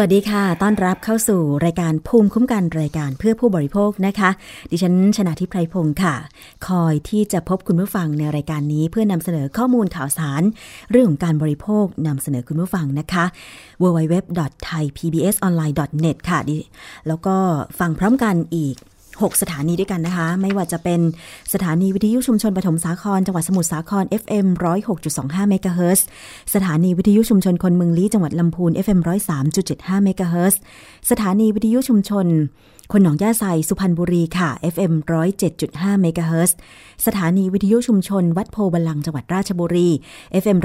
วัสดีค่ะ ต้อนรับเข้าสู่รายการภูมิคุ้มกันรายการเพื่อผู้บริโภคนะคะ ดิฉันชนะทิพไพรพงศ์ค่ะ คอยที่จะพบคุณผู้ฟังในรายการนี้เพื่อนำเสนอข้อมูลข่าวสาร เรื่องของการบริโภคนำเสนอคุณผู้ฟังนะคะ www.thaipbsonline.net ค่ะดิแล้วก็ฟังพร้อมกันอีก 6 สถานีด้วยกันนะคะ ไม่ว่าจะเป็นสถานีวิทยุชุมชนปฐมสาคร จังหวัดสมุทรสาคร FM 106.25เมกะเฮิรตซ์สถานีวิทยุชุมชนคนเมืองลี้จังหวัดลำพูน FM 103.75เมกะเฮิรตซ์สถานีวิทยุชุมชน คนหนองย่าไซสุพรรณบุรีค่ะ FM 107.5เมกะเฮิรตซ์สถานีวิทยุชุมชน วัดโพธิ์บัลลังก์จังหวัดราชบุรี FM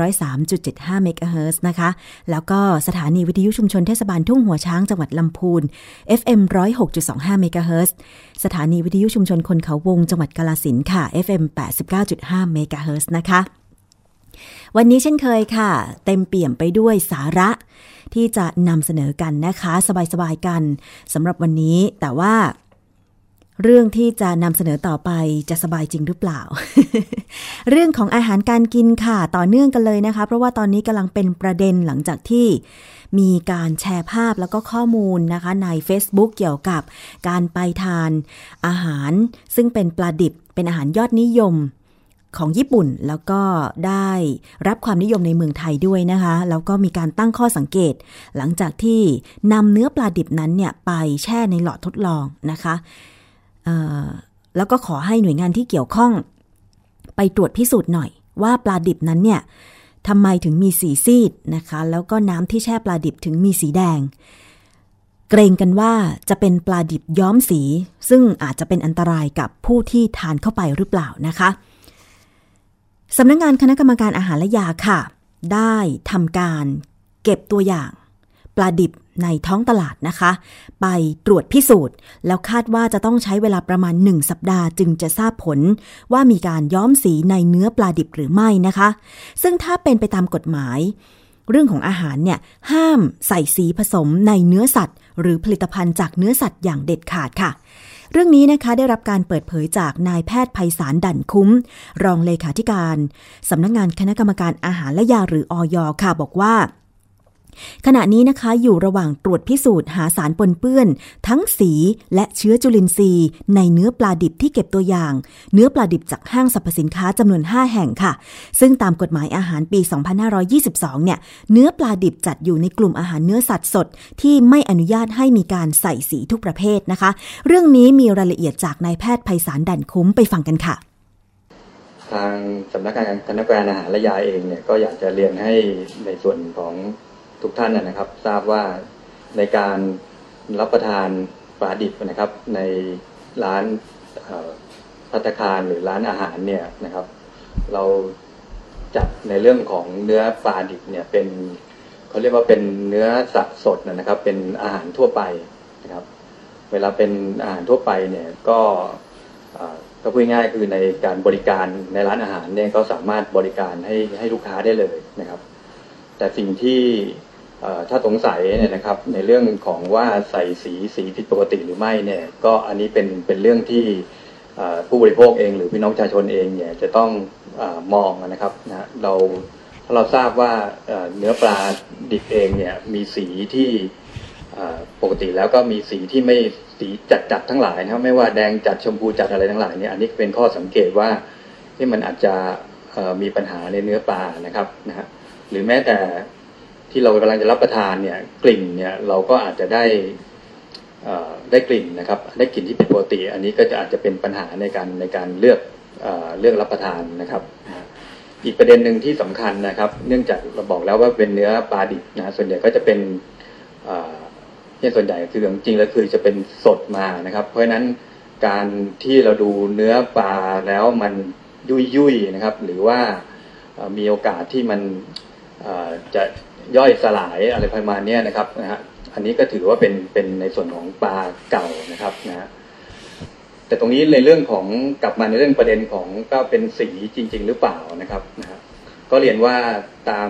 103.75เมกะเฮิรตซ์นะคะ แล้วก็สถานีวิทยุชุมชนเทศบาลทุ่งหัวช้างจังหวัดลำพูน FM 106.25เมกะเฮิรตซ์สถานีวิทยุชุมชนคนเขาวงจังหวัดกาฬสินธุ์ค่ะ FM 89.5เมกะเฮิรตซ์นะคะ วันนี้เช่นเคยค่ะ เต็มเปี่ยมไปด้วยสาระ ที่จะนำเสนอกันนะคะ สบายๆกันสำหรับวันนี้แต่ว่าเรื่องที่จะนำเสนอต่อไปจะสบายจริงหรือเปล่า เรื่องของอาหารการกินค่ะต่อเนื่องกันเลยนะคะ เพราะว่าตอนนี้กำลังเป็นประเด็นหลังจากที่มีการแชร์ภาพแล้วก็ข้อมูลนะคะ ใน Facebook เกี่ยวกับการไปทานอาหาร ซึ่งเป็นปลาดิบเป็นอาหารยอดนิยม ของญี่ปุ่น แล้วก็ได้รับความนิยมในเมืองไทยด้วยนะคะ แล้วก็มีการตั้งข้อสังเกต หลังจากที่นำเนื้อปลาดิบนั้นเนี่ยไปแช่ในหลอดทดลองนะคะแล้วก็ขอให้หน่วยงานที่เกี่ยวข้อง ไปตรวจพิสูจน์หน่อย ว่าปลาดิบนั้นเนี่ยทำไมถึงมีสีซีดนะคะ แล้วก็น้ำที่แช่ปลาดิบถึงมีสีแดง เกรงกันว่าจะเป็นปลาดิบย้อมสี ซึ่งอาจจะเป็นอันตรายกับผู้ที่ทานเข้าไปหรือเปล่านะคะ สำนักงงานคณะกรรมการอาหารและยาค่ะ ได้ทำการเก็บตัวอย่าง ปลาดิบในท้องตลาดนะคะ ไปตรวจพิสูจน์ แล้วคาดว่าจะต้องใช้เวลาประมาณ 1 สัปดาห์จึงจะทราบผล ว่ามีการย้อมสีในเนื้อปลาดิบหรือไม่นะคะ ซึ่งถ้าเป็นไปตามกฎหมาย เรื่องของอาหารเนี่ยห้ามใส่สีผสมในเนื้อสัตว์ หรือผลิตภัณฑ์จากเนื้อสัตว์อย่างเด็ดขาดค่ะ เรื่องนี้นะคะได้รับการเปิดเผยจากนายแพทย์ไพศาลดั่นคุ้ม รองเลขาธิการสำนักงงานคณะกรรมการอาหารและยาหรืออยค่ะ บอกว่า ขณะนี้นะคะอยู่ระหว่างตรวจพิสูจน์หาสารปนเปื้อน ทั้งสีและเชื้อจุลินทรีย์ ในเนื้อปลาดิบที่เก็บตัวอย่าง เนื้อปลาดิบจากห้างสรรพสินค้าจำนวน 5 แห่งค่ะ ซึ่งตามกฎหมายอาหารปี 2522 เนี่ย เนื้อปลาดิบจัดอยู่ในกลุ่มอาหารเนื้อสัตว์สด ที่ไม่อนุญาตให้มีการใส่สีทุกประเภทนะคะ เรื่องนี้มีรายละเอียดจากนายแพทย์ไพศาลดันคุ้มไปฟังกันค่ะทางสำนักงานคณะกรรมการอาหารและยาเองเนี่ยก็อยากจะเรียนให้ในส่วนของ ทุกท่านนะครับ ทราบว่าในการรับประทานปลาดิบนะครับ ในร้านพัตคารหรือร้านอาหารเนี่ยนะครับ เราจัดในเรื่องของเนื้อปลาดิบเนี่ยเป็นเขาเรียกว่าเป็นเนื้อสัตว์สดนะครับ เป็นอาหารทั่วไปนะครับ เวลาเป็นอาหารทั่วไปเนี่ยก็ก็พูดง่ายคือในการบริการในร้านอาหารเนี่ยก็สามารถบริการให้ให้ลูกค้าได้เลยนะครับ แต่สิ่งที่ถ้าสงสัยเนี่ยนะครับในเรื่องของว่าใส่สีสีผิดปกติหรือไม่เนี่ยก็อันนี้เป็นเป็นเรื่องที่ผู้บริโภคเองหรือพี่น้องประชาชนเองเนี่ยจะต้องอมองนะครับนะเราถ้าเราทราบว่าเนื้อปลาดิบเองเนี่ยมีสีที่ปกติแล้วก็มีสีที่ไม่สีจัดจัดทั้งหลายนะครับไม่ว่าแดงจัดชมพูจัดอะไรทั้งหลายเนี่ยอันนี้เป็นข้อสังเกตว่าที่มันอาจจะมีปัญหาในเนื้อปลานะครับนะฮะ รือแม้แต่ที่เรากำลังจะรับประทานเนี่ย กลิ่นเนี่ยเราก็อาจจะได้ได้กลิ่นนะครับ ได้กลิ่นที่ผิดปกติ อันนี้ก็จะอาจจะเป็นปัญหาในการในการเลือกเลือกรับประทานนะครับ อีกประเด็นหนึ่งที่สำคัญนะครับ เนื่องจากเราบอกแล้วว่าเป็นเนื้อปลาดิบนะส่วนใหญ่ก็จะเป็นที่ส่วนใหญ่คือจริงแล้วคือจะเป็นสดมานะครับ เพราะฉะนั้นการที่เราดูเนื้อปลาแล้วมันยุ่ยยุยนะครับ หรือว่ามีโอกาสที่มัน จะย่อยสลายอะไรประมาณนี้นะครับนะฮะอันนี้ก็ถือว่าเป็นเป็นในส่วนของปลาเก่านะครับนะฮะแต่ตรงนี้ในเรื่องของกลับมาในเรื่องประเด็นของก็เป็นสีจริง ๆ หรือเปล่านะครับนะฮะก็เรียนว่าตาม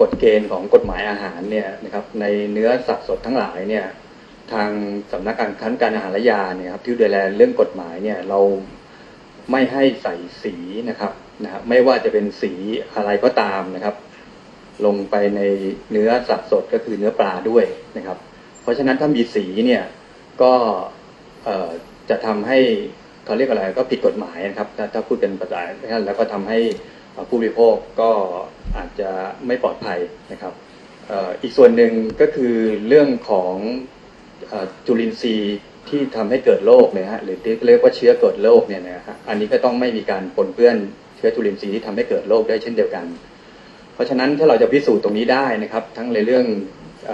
กฎเกณฑ์ของกฎหมายอาหารเนี่ยนะครับในเนื้อสัตว์สดทั้งหลายเนี่ยทางสำนักการคั้นการอาหารและยาเนี่ยครับที่ดูแลเรื่องกฎหมายเนี่ยเราไม่ให้ใส่สีนะครับนะไม่ว่าจะเป็นสีอะไรก็ตามนะครับ ลงไปในเนื้อสัตว์สดก็คือเนื้อปลาด้วยนะครับ เพราะฉะนั้นถ้ามีสีเนี่ยก็จะทำให้เขาเรียกอะไรก็ผิดกฎหมายนะครับ ถ้าถ้าพูดเป็นภาษาแล้วก็ทำให้ผู้บริโภคก็อาจจะไม่ปลอดภัยนะครับอีกส่วนหนึ่งก็คือเรื่องของจุลินทรีย์ที่ทำให้เกิดโรคเนี่ยฮะหรือที่เรียกว่าเชื้อเกิดโรคเนี่ยนะฮะอันนี้ก็ต้องไม่มีการปนเปื้อนเชื้อจุลินทรีย์ที่ทำให้เกิดโรคได้เช่นเดียวกัน ราะฉะนั้นถ้าเราจะพิสูจน์ตรงนี้ได้นะครับ ทั้งในเรื่องอ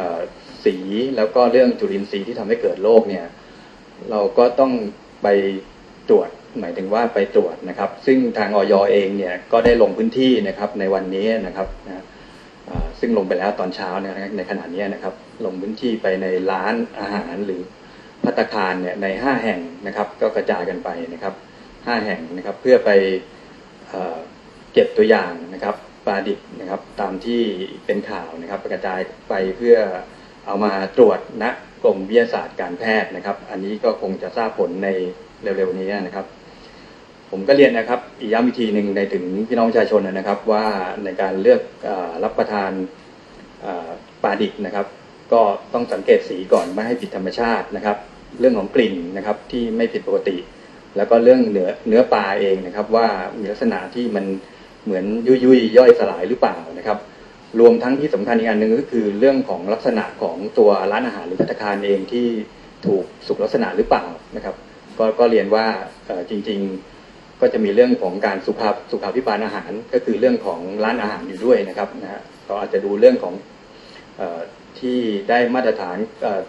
สีแล้วก็เรื่องจุลินทรีย์ที่ทำให้เกิดโรคเนี่ย เราก็ต้องไปตรวจหมายถึงว่าไปตรวจนะครับ ซึ่งทางออยเองเนี่ยก็ได้ลงพื้นที่นะครับในวันนี้นะครับนะซึ่งลงไปแล้วตอนเช้าเนี่ยในขณะนี้นะครับ ลงพื้นที่ไปในร้านอาหารหรือพัตคารเนี่ยใน5แห่งนะครับ ก็กระจายกันไปนะครับ5แห่งนะครับ เพื่อไปเก็บตัวอย่างนะครับ ปลาดิบนะครับ ตามที่เป็นข่าวนะครับกระจายไปเพื่อเอามาตรวจณโกรมวิทยาศาสตร์การแพทย์นะครับ อันนี้ก็คงจะทราบผลในเร็วๆนี้นะครับ ผมก็เรียนนะครับอีกย้ำอีกทีหนึ่งในถึงพี่น้องประชาชนนะครับ ว่าในการเลือกอรับประทานปลาดิบนะครับ ก็ต้องสังเกตสีก่อนไม่ให้ผิดธรรมชาตินะครับ เรื่องของกลิ่นนะครับที่ไม่ผิดปกติ แล้วก็เรื่องเนื้อเนื้อปลาเองนะครับ ว่ามีลักษณะที่มัน เหมือนยุยยุยย่อยสลายหรือเปล่านะครับ รวมทั้งที่สำคัญอีกอันหนึ่งก็คือเรื่องของลักษณะของตัวร้านอาหารหรือพัตคารเองที่ถูกสุขลักษณะหรือเปล่านะครับ ก็ก็เรียนว่าจริง ๆก็จะมีเรื่องของการสุขภาพสุขาพิบาลอาหารก็คือเรื่องของร้านอาหารอยู่ด้วยนะครับนะฮะก็อาจจะดูเรื่องของที่ได้มาตรฐาน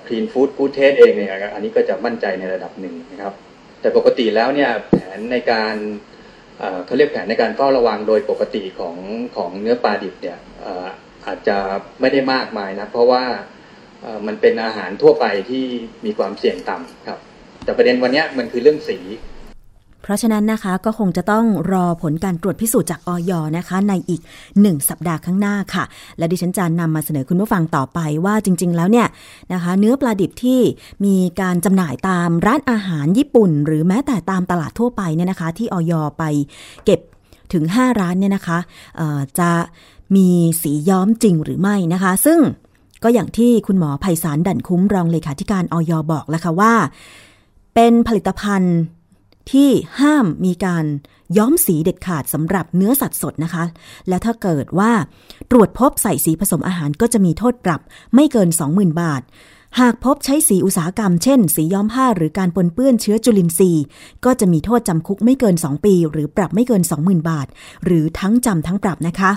คลีนฟู้ดกูเทสเองเนี่ยอันนี้ก็จะมั่นใจในระดับหนึ่งนะครับ แต่ปกติแล้วเนี่ยแผนในการ เขาเรียกแผนในการเฝ้าระวังโดยปกติของของเนื้อปลาดิบเนี่ยอาจจะไม่ได้มากมายนะเพราะว่ามันเป็นอาหารทั่วไปที่มีความเสี่ยงต่ำครับ แต่ประเด็นวันนี้มันคือเรื่องสี เพราะฉะนั้นนะคะก็คงจะต้องรอผลการตรวจพิสูจน์จากออยนะคะ ในอีก 1 สัปดาห์ข้างหน้าค่ะ และดิฉันจะนำมาเสนอคุณผู้ฟังต่อไปว่าจริง ๆ แล้วเนี่ยนะคะ เนื้อปลาดิบที่มีการจำหน่ายตามร้านอาหารญี่ปุ่น หรือแม้แต่ตามตลาดทั่วไปเนี่ยนะคะ ที่ออยไปเก็บถึง 5 ร้านเนี่ยนะคะจะมีสีย้อมจริงหรือไม่นะคะ ซึ่งก็อย่างที่คุณหมอไพศาลดั่นคุ้มรองเลขาธิการออยบอกแล้วค่ะว่า เป็นผลิตภัณฑ์ ที่ห้ามมีการย้อมสีเด็ดขาดสำหรับเนื้อสัตว์สดนะคะ และถ้าเกิดว่าตรวจพบใส่สีผสมอาหารก็จะมีโทษปรับไม่เกิน 20,000 บาท หากพบใช้สีอุตสาหกรรม เช่น สีย้อมผ้าหรือการปนเปื้อนเชื้อจุลินทรีย์ ก็จะมีโทษจำคุกไม่เกิน 2 ปี หรือปรับไม่เกิน 20,000 บาท หรือทั้งจำทั้งปรับนะคะ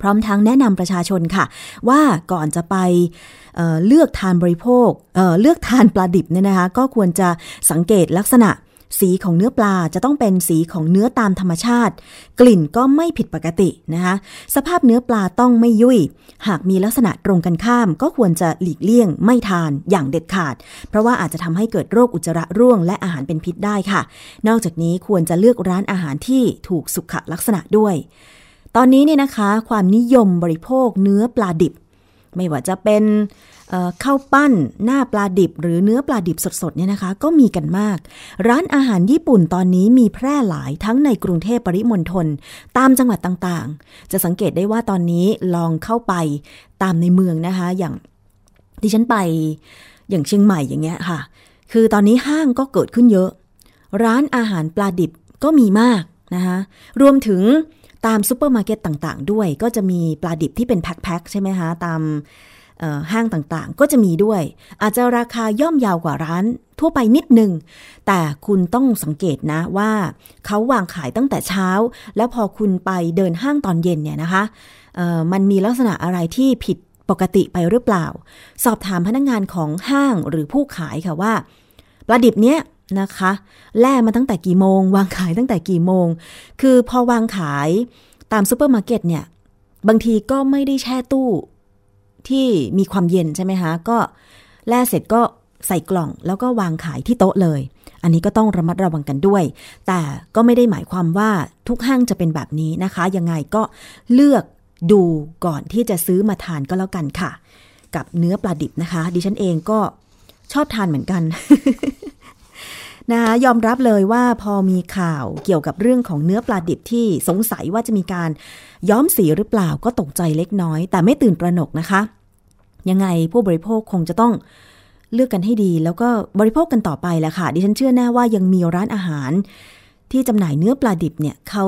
พร้อมทั้งแนะนำประชาชนค่ะ ว่าก่อนจะไปเเลือกทานบริโภคเเลือกทานปลาดิบเนี่ยนะคะ ก็ควรจะสังเกตลักษณะ สีของเนื้อปลาจะต้องเป็นสีของเนื้อตามธรรมชาติ กลิ่นก็ไม่ผิดปกตินะคะสภาพเนื้อปลาต้องไม่ยุ่ย หากมีลักษณะตรงกันข้าม ก็ควรจะหลีกเลี่ยงไม่ทานอย่างเด็ดขาด เพราะว่าอาจจะทำให้เกิดโรคอุจจาระร่วง และอาหารเป็นพิษได้ค่ะ นอกจากนี้ควรจะเลือกร้านอาหารที่ถูกสุขลักษณะด้วย ตอนนี้เนี่ยนะคะ ความนิยมบริโภคเนื้อปลาดิบ ไม่ว่าจะเป็น ข้าวปั้นหน้าปลาดิบ หรือเนื้อปลาดิบสดๆเนี่ยนะคะ ก็มีกันมาก ร้านอาหารญี่ปุ่นตอนนี้มีแพร่หลายทั้งในกรุงเทพปริมณฑลตามจังหวัดต่างๆ จะสังเกตได้ว่าตอนนี้ลองเข้าไปตามในเมืองนะคะ อย่างที่ฉันไปอย่างเชียงใหม่อย่างเงี้ยค่ะ คือตอนนี้ห้างก็เกิดขึ้นเยอะ ร้านอาหารปลาดิบก็มีมากนะคะรวมถึงตามซูเปอร์มาร์เก็ตต่างๆ ด้วย ก็จะมีปลาดิบที่เป็นแพ็คๆใช่ไหมคะตาม ห้างต่างๆ ก็จะมีด้วย อาจจะราคาย่อมเยากว่าร้านทั่วไปนิดนึง แต่คุณต้องสังเกตนะว่าเขาวางขายตั้งแต่เช้า แล้วพอคุณไปเดินห้างตอนเย็นเนี่ยนะคะมันมีลักษณะอะไรที่ผิดปกติไปหรือเปล่า สอบถามพนักงานของห้างหรือผู้ขายค่ะว่าปลาดิบเนี้ยนะคะแล่มาตั้งแต่กี่โมง วางขายตั้งแต่กี่โมง คือพอวางขายตามซูเปอร์มาร์เก็ตเนี่ยบางทีก็ไม่ได้แช่ตู้ ที่มีความเย็นใช่ไหมคะก็แล่เสร็จก็ใส่กล่องแล้วก็วางขายที่โต๊ะเลย อันนี้ก็ต้องระมัดระวังกันด้วย แต่ก็ไม่ได้หมายความว่าทุกห้างจะเป็นแบบนี้นะคะ ยังไงก็เลือกดูก่อนที่จะซื้อมาทานก็แล้วกันค่ะ กับเนื้อปลาดิบนะคะ ดิฉันเองก็ชอบทานเหมือนกัน นะคะยอมรับเลยว่าพอมีข่าวเกี่ยวกับเรื่องของเนื้อปลาดิบที่สงสัยว่าจะมีการย้อมสีหรือเปล่าก็ตกใจเล็กน้อย แต่ไม่ตื่นตระหนกนะคะ ยังไงผู้บริโภคคงจะต้องเลือกกันให้ดี แล้วก็บริโภคกันต่อไปแหละค่ะ ดิฉันเชื่อแน่ว่ายังมีร้านอาหาร ที่จำหน่ายเนื้อปลาดิบเนี่ยเขา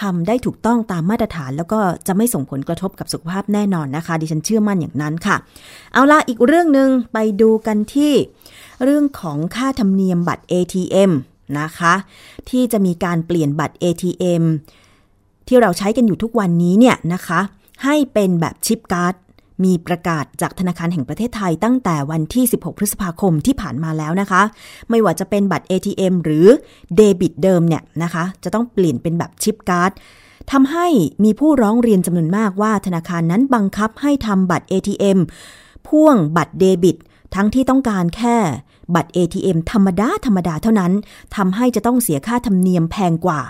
ทำได้ถูกต้องตามมาตรฐาน แล้วก็จะไม่ส่งผลกระทบกับสุขภาพแน่นอนนะคะ ดิฉันเชื่อมั่นอย่างนั้นค่ะ เอาล่ะอีกเรื่องหนึ่งไปดูกันที่ เรื่องของค่าธรรมเนียมบัตร ATM นะคะ ที่จะมีการเปลี่ยนบัตร ATM ที่เราใช้กันอยู่ทุกวันนี้เนี่ยนะคะ ให้เป็นแบบชิปการ์ด มีประกาศจากธนาคารแห่งประเทศไทยตั้งแต่วันที่ 16 พฤษภาคมที่ผ่านมาแล้วนะคะ ไม่ว่าจะเป็นบัตร ATM หรือเดบิตเดิมเนี่ยนะคะ จะต้องเปลี่ยนเป็นแบบชิปการ์ดทำให้มีผู้ร้องเรียนจำนวนมากว่าธนาคารนั้นบังคับให้ทำบัตร ATM พ่วงบัตรเดบิต ทั้งที่ต้องการแค่บัตร ATM ธรรมดาธรรมดาเท่านั้นทำให้จะต้องเสียค่าธรรมเนียมแพงกว่า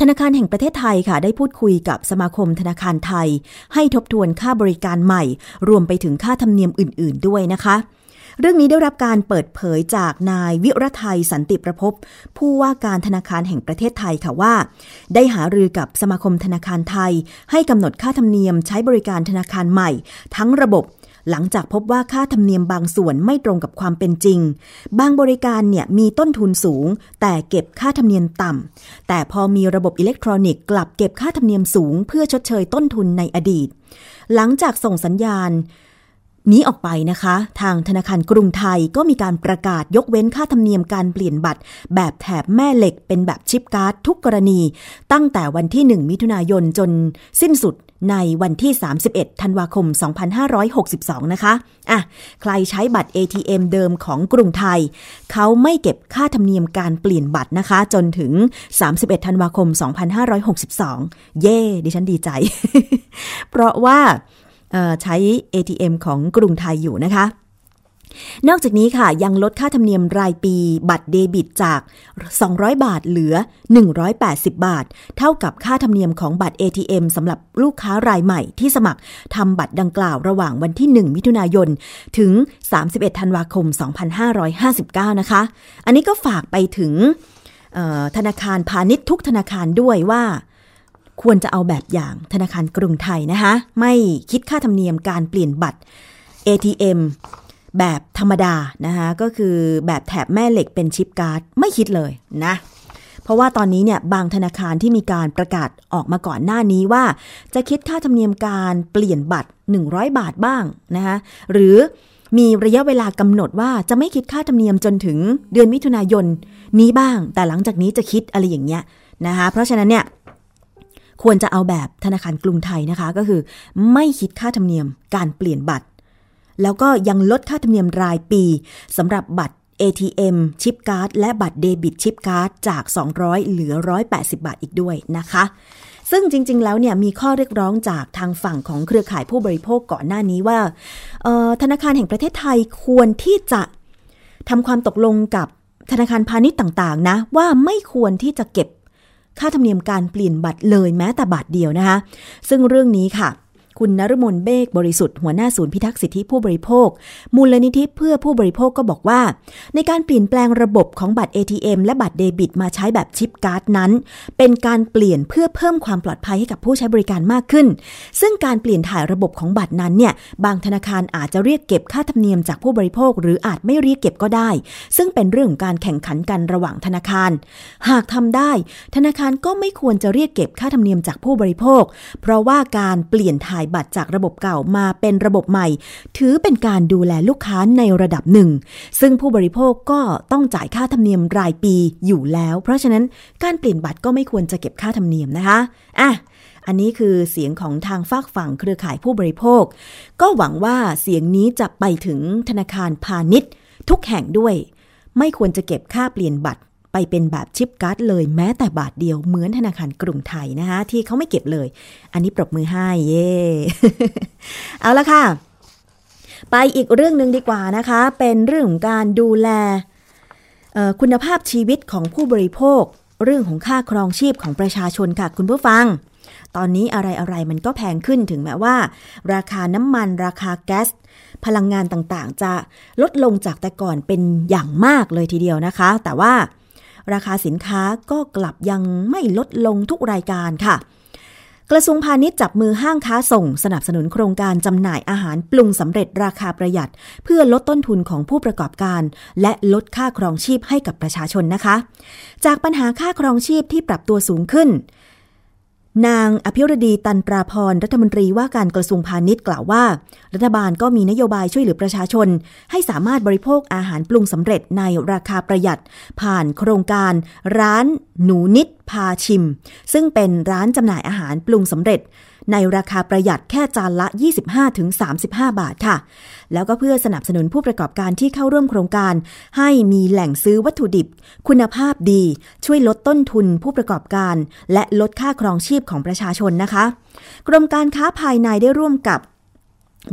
ธนาคารแห่งประเทศไทยค่ะ ได้พูดคุยกับสมาคมธนาคารไทย ให้ทบทวนค่าบริการใหม่ รวมไปถึงค่าธรรมเนียมอื่น ๆ ด้วยนะคะ เรื่องนี้ได้รับการเปิดเผยจากนายวิรไทยสันติประพบผู้ว่าการธนาคารแห่งประเทศไทยค่ะว่า ได้หารือกับสมาคมธนาคารไทย ให้กำหนดค่าธรรมเนียมใช้บริการธนาคารใหม่ ทั้งระบบ หลังจากพบว่าค่าธรรมเนียมบางส่วนไม่ตรงกับความเป็นจริง บางบริการเนี่ยมีต้นทุนสูง แต่เก็บค่าธรรมเนียมต่ำ แต่พอมีระบบอิเล็กทรอนิกส์กลับเก็บค่าธรรมเนียมสูง เพื่อชดเชยต้นทุนในอดีต หลังจากส่งสัญญาณ นี้ออกไปนะคะ ทางธนาคารกรุงไทยก็มีการประกาศยกเว้นค่าธรรมเนียมการเปลี่ยนบัตร แบบแถบแม่เหล็กเป็นแบบชิปการ์ดทุกกรณี ตั้งแต่วันที่ 1 มิถุนายนจนสิ้นสุดในวันที่ 31 ธันวาคม 2562 นะคะ อะ ใครใช้บัตร ATM เดิมของกรุงไทย เขาไม่เก็บค่าธรรมเนียมการเปลี่ยนบัตรนะคะ จนถึง 31 ธันวาคม 2562 เย่ ดิฉันดีใจ เพราะว่า ใช้ ATM ของกรุงไทยอยู่นะคะ นอกจากนี้ค่ะยังลดค่าธรรมเนียมรายปีบัตรเดบิตจาก 200 บาทเหลือ 180 บาท เท่ากับค่าธรรมเนียมของบัตร ATM สำหรับลูกค้ารายใหม่ที่สมัครทำบัตรดังกล่าวระหว่างวันที่ 1 มิถุนายน ถึง 31 ธันวาคม 2559 นะคะ อันนี้ก็ฝากไปถึงธนาคารพาณิชย์ทุกธนาคารด้วยว่า ควรจะเอาแบบอย่างธนาคารกรุงไทยนะคะ ไม่คิดค่าธรรมเนียมการเปลี่ยนบัตร ATM แบบธรรมดานะคะก็คือแบบแถบแม่เหล็กเป็นชิปการ์ด ไม่คิดเลยนะ เพราะว่าตอนนี้เนี่ยบางธนาคารที่มีการประกาศออกมาก่อนหน้านี้ว่า จะคิดค่าธรรมเนียมการเปลี่ยนบัตร 100 บาทบ้างนะคะหรือมีระยะเวลากำหนดว่าจะไม่คิดค่าธรรมเนียมจนถึงเดือนมิถุนายนนี้บ้าง แต่หลังจากนี้จะคิดอะไรอย่างเงี้ยนะคะเพราะฉะนั้นเนี่ย ควรจะเอาแบบธนาคารกรุงไทยนะคะ ก็คือ ไม่คิดค่าธรรมเนียมการเปลี่ยนบัตร แล้วก็ยังลดค่าธรรมเนียมรายปีสำหรับบัตร ATM ชิปการ์ดและบัตรเดบิตชิปการ์ดจาก 200 เหลือ 180 บาทอีกด้วยนะคะ ซึ่งจริง ๆ แล้วเนี่ยมีข้อเรียกร้องจากทางฝั่งของเครือข่ายผู้บริโภคก่อนหน้านี้ว่าธนาคารแห่งประเทศไทยควรที่จะทำความตกลงกับธนาคารพาณิชย์ต่าง ๆ นะ ว่าไม่ควรที่จะเก็บ ค่าธรรมเนียมการเปลี่ยนบัตรเลยแม้แต่บาทเดียวนะคะ ซึ่งเรื่องนี้ค่ะ คุณนรมนเบกบริสุทธิ์หัวหน้าศูนย์พิทักษ์สิทธิผู้บริโภค มูลนิธิเพื่อผู้บริโภคก็บอกว่า ในการเปลี่ยนแปลงระบบของบัตร ATM และบัตรเดบิต มาใช้แบบชิปการ์ดนั้น เป็นการเปลี่ยนเพื่อเพิ่มความปลอดภัยให้กับผู้ใช้บริการมากขึ้น ซึ่งการเปลี่ยนถ่ายระบบของบัตรนั้นเนี่ยบางธนาคารอาจจะเรียกเก็บค่าธรรมเนียมจากผู้บริโภค หรืออาจไม่เรียกเก็บก็ได้ ซึ่งเป็นเรื่องของการแข่งขันกันระหว่างธนาคาร หากทำได้ ธนาคารก็ไม่ควรจะเรียกเก็บค่าธรรมเนียมจากผู้บริโภค เพราะว่าการเปลี่ยนถ่ายบัตรจากระบบเก่ามาเป็นระบบใหม่ ถือเป็นการดูแลลูกค้าในระดับหนึ่ง ซึ่งผู้บริโภคก็ต้องจ่ายค่าธรรมเนียมรายปีอยู่แล้ว เพราะฉะนั้นการเปลี่ยนบัตรก็ไม่ควรจะเก็บค่าธรรมเนียมนะคะอะอันนี้คือเสียงของทางฝากฝั่งเครือข่ายผู้บริโภค ก็หวังว่าเสียงนี้จะไปถึงธนาคารพาณิชย์ ทุกแห่งด้วย ไม่ควรจะเก็บค่าเปลี่ยนบัตร ไปเป็นแบบชิปการ์ดเลยแม้แต่บาทเดียวเหมือนธนาคารกรุงไทยนะคะที่เขาไม่เก็บเลย อันนี้ปรบมือให้เย่เอาละค่ะ ไปอีกเรื่องหนึ่งดีกว่านะคะ เป็นเรื่องของการดูแลคุณภาพชีวิตของผู้บริโภค เรื่องของค่าครองชีพของประชาชนค่ะคุณผู้ฟังตอนนี้อะไรอะไรมันก็แพงขึ้นถึงแม้ว่า ราคาน้ำมันราคาแก๊สพลังงานต่างๆ จะลดลงจากแต่ก่อนเป็นอย่างมากเลยทีเดียวนะคะ แต่ว่า ราคาสินค้าก็กลับยังไม่ลดลงทุกรายการค่ะ กระทรวงพาณิชย์จับมือห้างค้าส่งสนับสนุนโครงการจำหน่ายอาหารปรุงสำเร็จราคาประหยัด เพื่อลดต้นทุนของผู้ประกอบการ และลดค่าครองชีพให้กับประชาชนนะคะ จากปัญหาค่าครองชีพที่ปรับตัวสูงขึ้น นางอภิรดีตันตราพรรัฐมนตรีว่าการกระทรวงพาณิชย์กล่าวว่า รัฐบาลก็มีนโยบายช่วยเหลือประชาชน ให้สามารถบริโภคอาหารปรุงสำเร็จในราคาประหยัด ผ่านโครงการ ร้านหนูนิดพาชิม ซึ่งเป็นร้านจำหน่ายอาหารปรุงสำเร็จ ในราคาประหยัดแค่จานละ 25-35 บาทค่ะ แล้วก็เพื่อสนับสนุนผู้ประกอบการที่เข้าร่วมโครงการ ให้มีแหล่งซื้อวัตถุดิบ คุณภาพดี ช่วยลดต้นทุนผู้ประกอบการ และลดค่าครองชีพของประชาชนนะคะ กรมการค้าภายในได้ร่วมกับ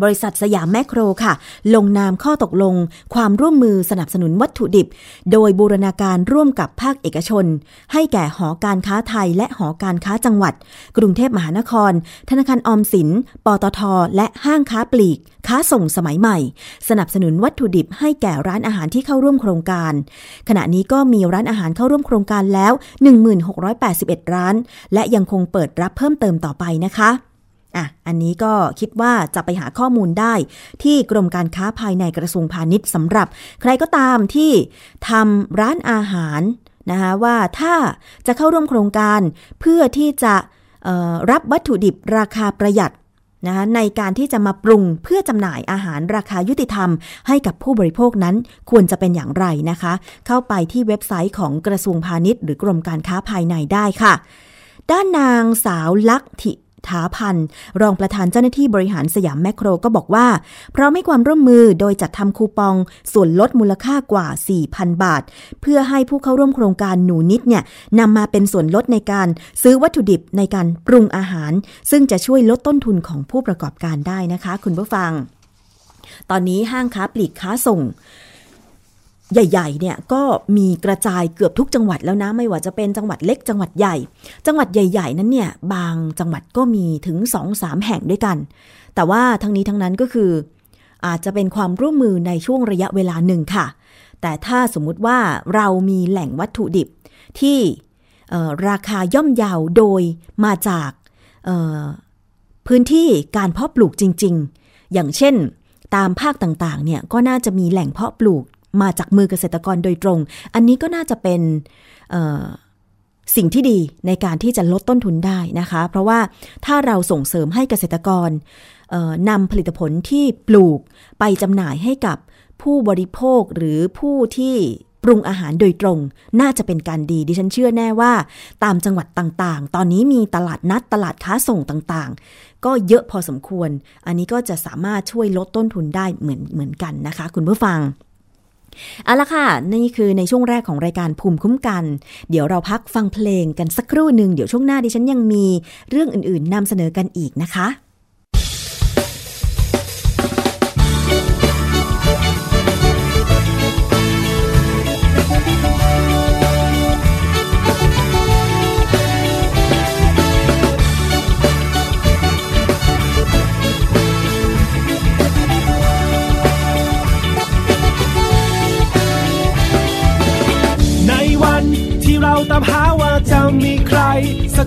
บริษัทสยามแมคโครค่ะ ลงนามข้อตกลง ความร่วมมือสนับสนุนวัตถุดิบ โดยบูรณาการร่วมกับภาคเอกชน ให้แก่หอการค้าไทยและหอการค้าจังหวัด กรุงเทพมหานคร ธนาคารออมสิน ปตท และห้างค้าปลีก ค้าส่งสมัยใหม่ สนับสนุนวัตถุดิบให้แก่ร้านอาหารที่เข้าร่วมโครงการ ขณะนี้ก็มีร้านอาหารเข้าร่วมโครงการแล้ว 1681 ร้าน และยังคงเปิดรับเพิ่มเติมต่อไปนะคะ อะ อันนี้ก็คิดว่าจะไปหาข้อมูลได้ที่กรมการค้าภายในกระทรวงพาณิชย์สำหรับ ใครก็ตามที่ทำร้านอาหารนะคะว่าถ้าจะเข้าร่วมโครงการเพื่อที่จะรับวัตถุดิบราคาประหยัดนะคะในการที่จะมาปรุงเพื่อจำหน่ายอาหารราคายุติธรรม ให้กับผู้บริโภคนั้นควรจะเป็นอย่างไรนะคะ เข้าไปที่เว็บไซต์ของกระทรวงพาณิชย์ หรือกรมการค้าภายในได้ค่ะ ด้านนางสาวลักษ ถาพันธ์รองประธานเจ้าหน้าที่บริหารสยามแมคโครก็บอกว่า เพราะไม่ความร่วมมือโดยจัดทำคูปองส่วนลดมูลค่ากว่า 4,000 บาท เพื่อให้ผู้เข้าร่วมโครงการหนูนิดเนี่ยนำมาเป็นส่วนลดในการซื้อวัตถุดิบในการปรุงอาหาร ซึ่งจะช่วยลดต้นทุนของผู้ประกอบการได้นะคะ คุณผู้ฟัง ตอนนี้ห้างค้าปลีกค้าส่ง ใหญ่ๆเนี่ยก็มีกระจายเกือบทุกจังหวัดแล้วนะ ไม่ว่าจะเป็นจังหวัดเล็กจังหวัดใหญ่ จังหวัดใหญ่ ๆ นั้นเนี่ยบางจังหวัดก็มีถึง2อสามแห่งด้วยกัน แต่ว่าทั้งนี้ทั้งนั้นก็คือ อาจจะเป็นความร่วมมือในช่วงระยะเวลาหนึ่งค่ะ แต่ถ้าสมมุติว่าเรามีแหล่งวัตถุดิบที่ราคาย่อมเยาวโดยมาจากพื้นที่การเพาะปลูกจริง ๆ อย่างเช่น ตามภาคต่างๆเนี่ยก็น่าจะมีแหล่งเพาะปลูก มาจากมือเกษตรกรโดยตรง อันนี้ก็น่าจะเป็นสิ่งที่ดีในการที่จะลดต้นทุนได้นะคะ เพราะว่าถ้าเราส่งเสริมให้เกษตรกรนำผลิตผลที่ปลูกไปจำหน่ายให้กับผู้บริโภคหรือผู้ที่ปรุงอาหารโดยตรง น่าจะเป็นการดี ดิฉันเชื่อแน่ว่า ตามจังหวัดต่างๆ ตอนนี้มีตลาดนัดตลาดค้าส่งต่างๆ ก็เยอะพอสมควร อันนี้ก็จะสามารถช่วยลดต้นทุนได้เหมือนเหมือนกันนะคะ คุณผู้ฟัง เอาละค่ะ นี่คือในช่วงแรกของรายการภูมิคุ้มกัน เดี๋ยวเราพักฟังเพลงกันสักครู่หนึ่งเดี๋ยวช่วงหน้าดิฉันยังมีเรื่องอื่นๆนำเสนอกันอีกนะคะ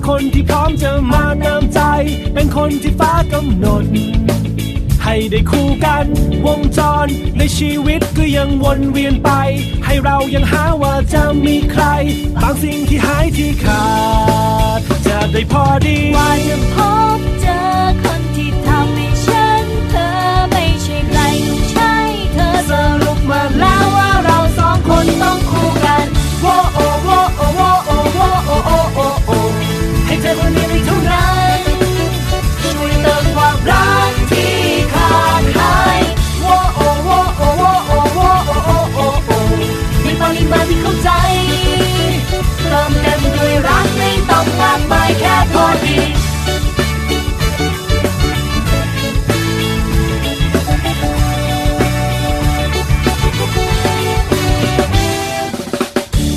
คนที่พร้อมจะมาเติมใจ เป็นคนที่ฟ้ากำหนด ให้ได้คู่กันวงจรในชีวิตก็ยังวนเวียนไป ให้เรายังหาว่าจะมีใคร บางสิ่งที่หายที่ขาด จะได้พอดีว่าจะพบเจอคนที่ทำให้ฉันเธอไม่ใช่ใครต้องใช่เธอสรุปมาแล้วว่าเราสองคนต้องคู่กันโวโอ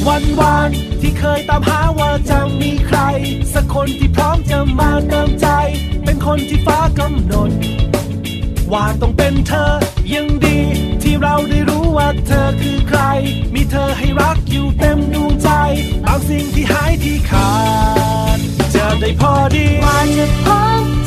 วันวานที่เคยตามหาว่าจะมีใคร สักคนที่พร้อมจะมาเติมใจ เป็นคนที่ฟ้ากำหนด ว่าต้องเป็นเธอยังดี ที่เราได้รู้ว่าเธอคือใคร มีเธอให้รักอยู่เต็มดวงใจบางสิ่งที่หายที่ขาด จะได้พอดีว่าจะพบ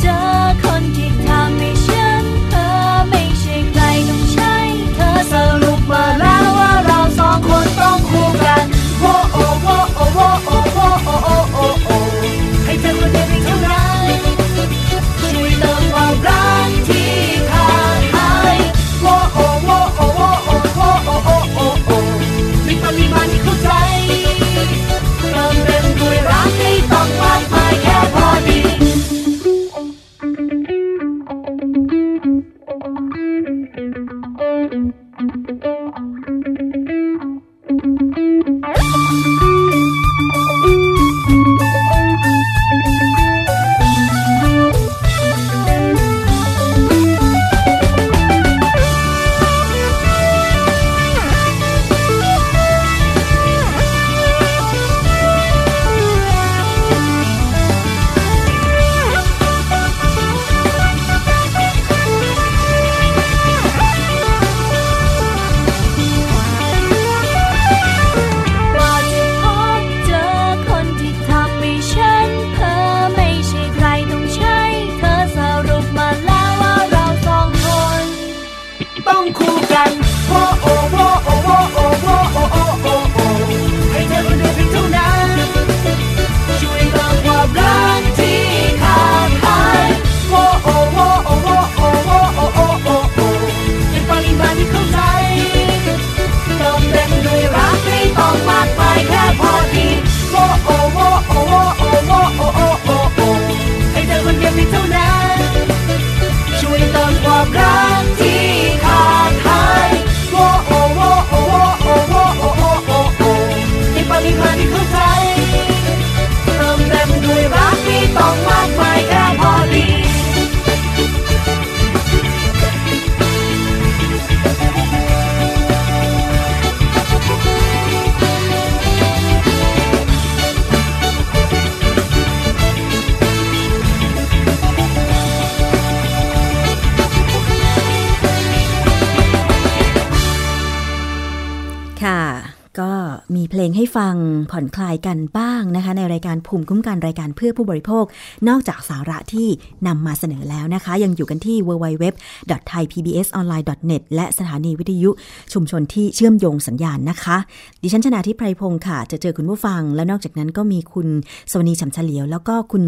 อนคลายกันบ้างนะคะ ในรายการภูมิคุ้มกันรายการเพื่อผู้บริโภค นอกจากสาระที่นำมาเสนอแล้วนะคะ ยังอยู่กันที่ www.thaipbsonline.net และสถานีวิทยุชุมชนที่เชื่อมโยงสัญญาณนะคะ ดิฉันชนาทิพไพรพงศ์ค่ะ จะเจอคุณผู้ฟัง แล้วนอกจากนั้นก็มีคุณสวนีฉ่ำเฉลียว แล้วก็คุณ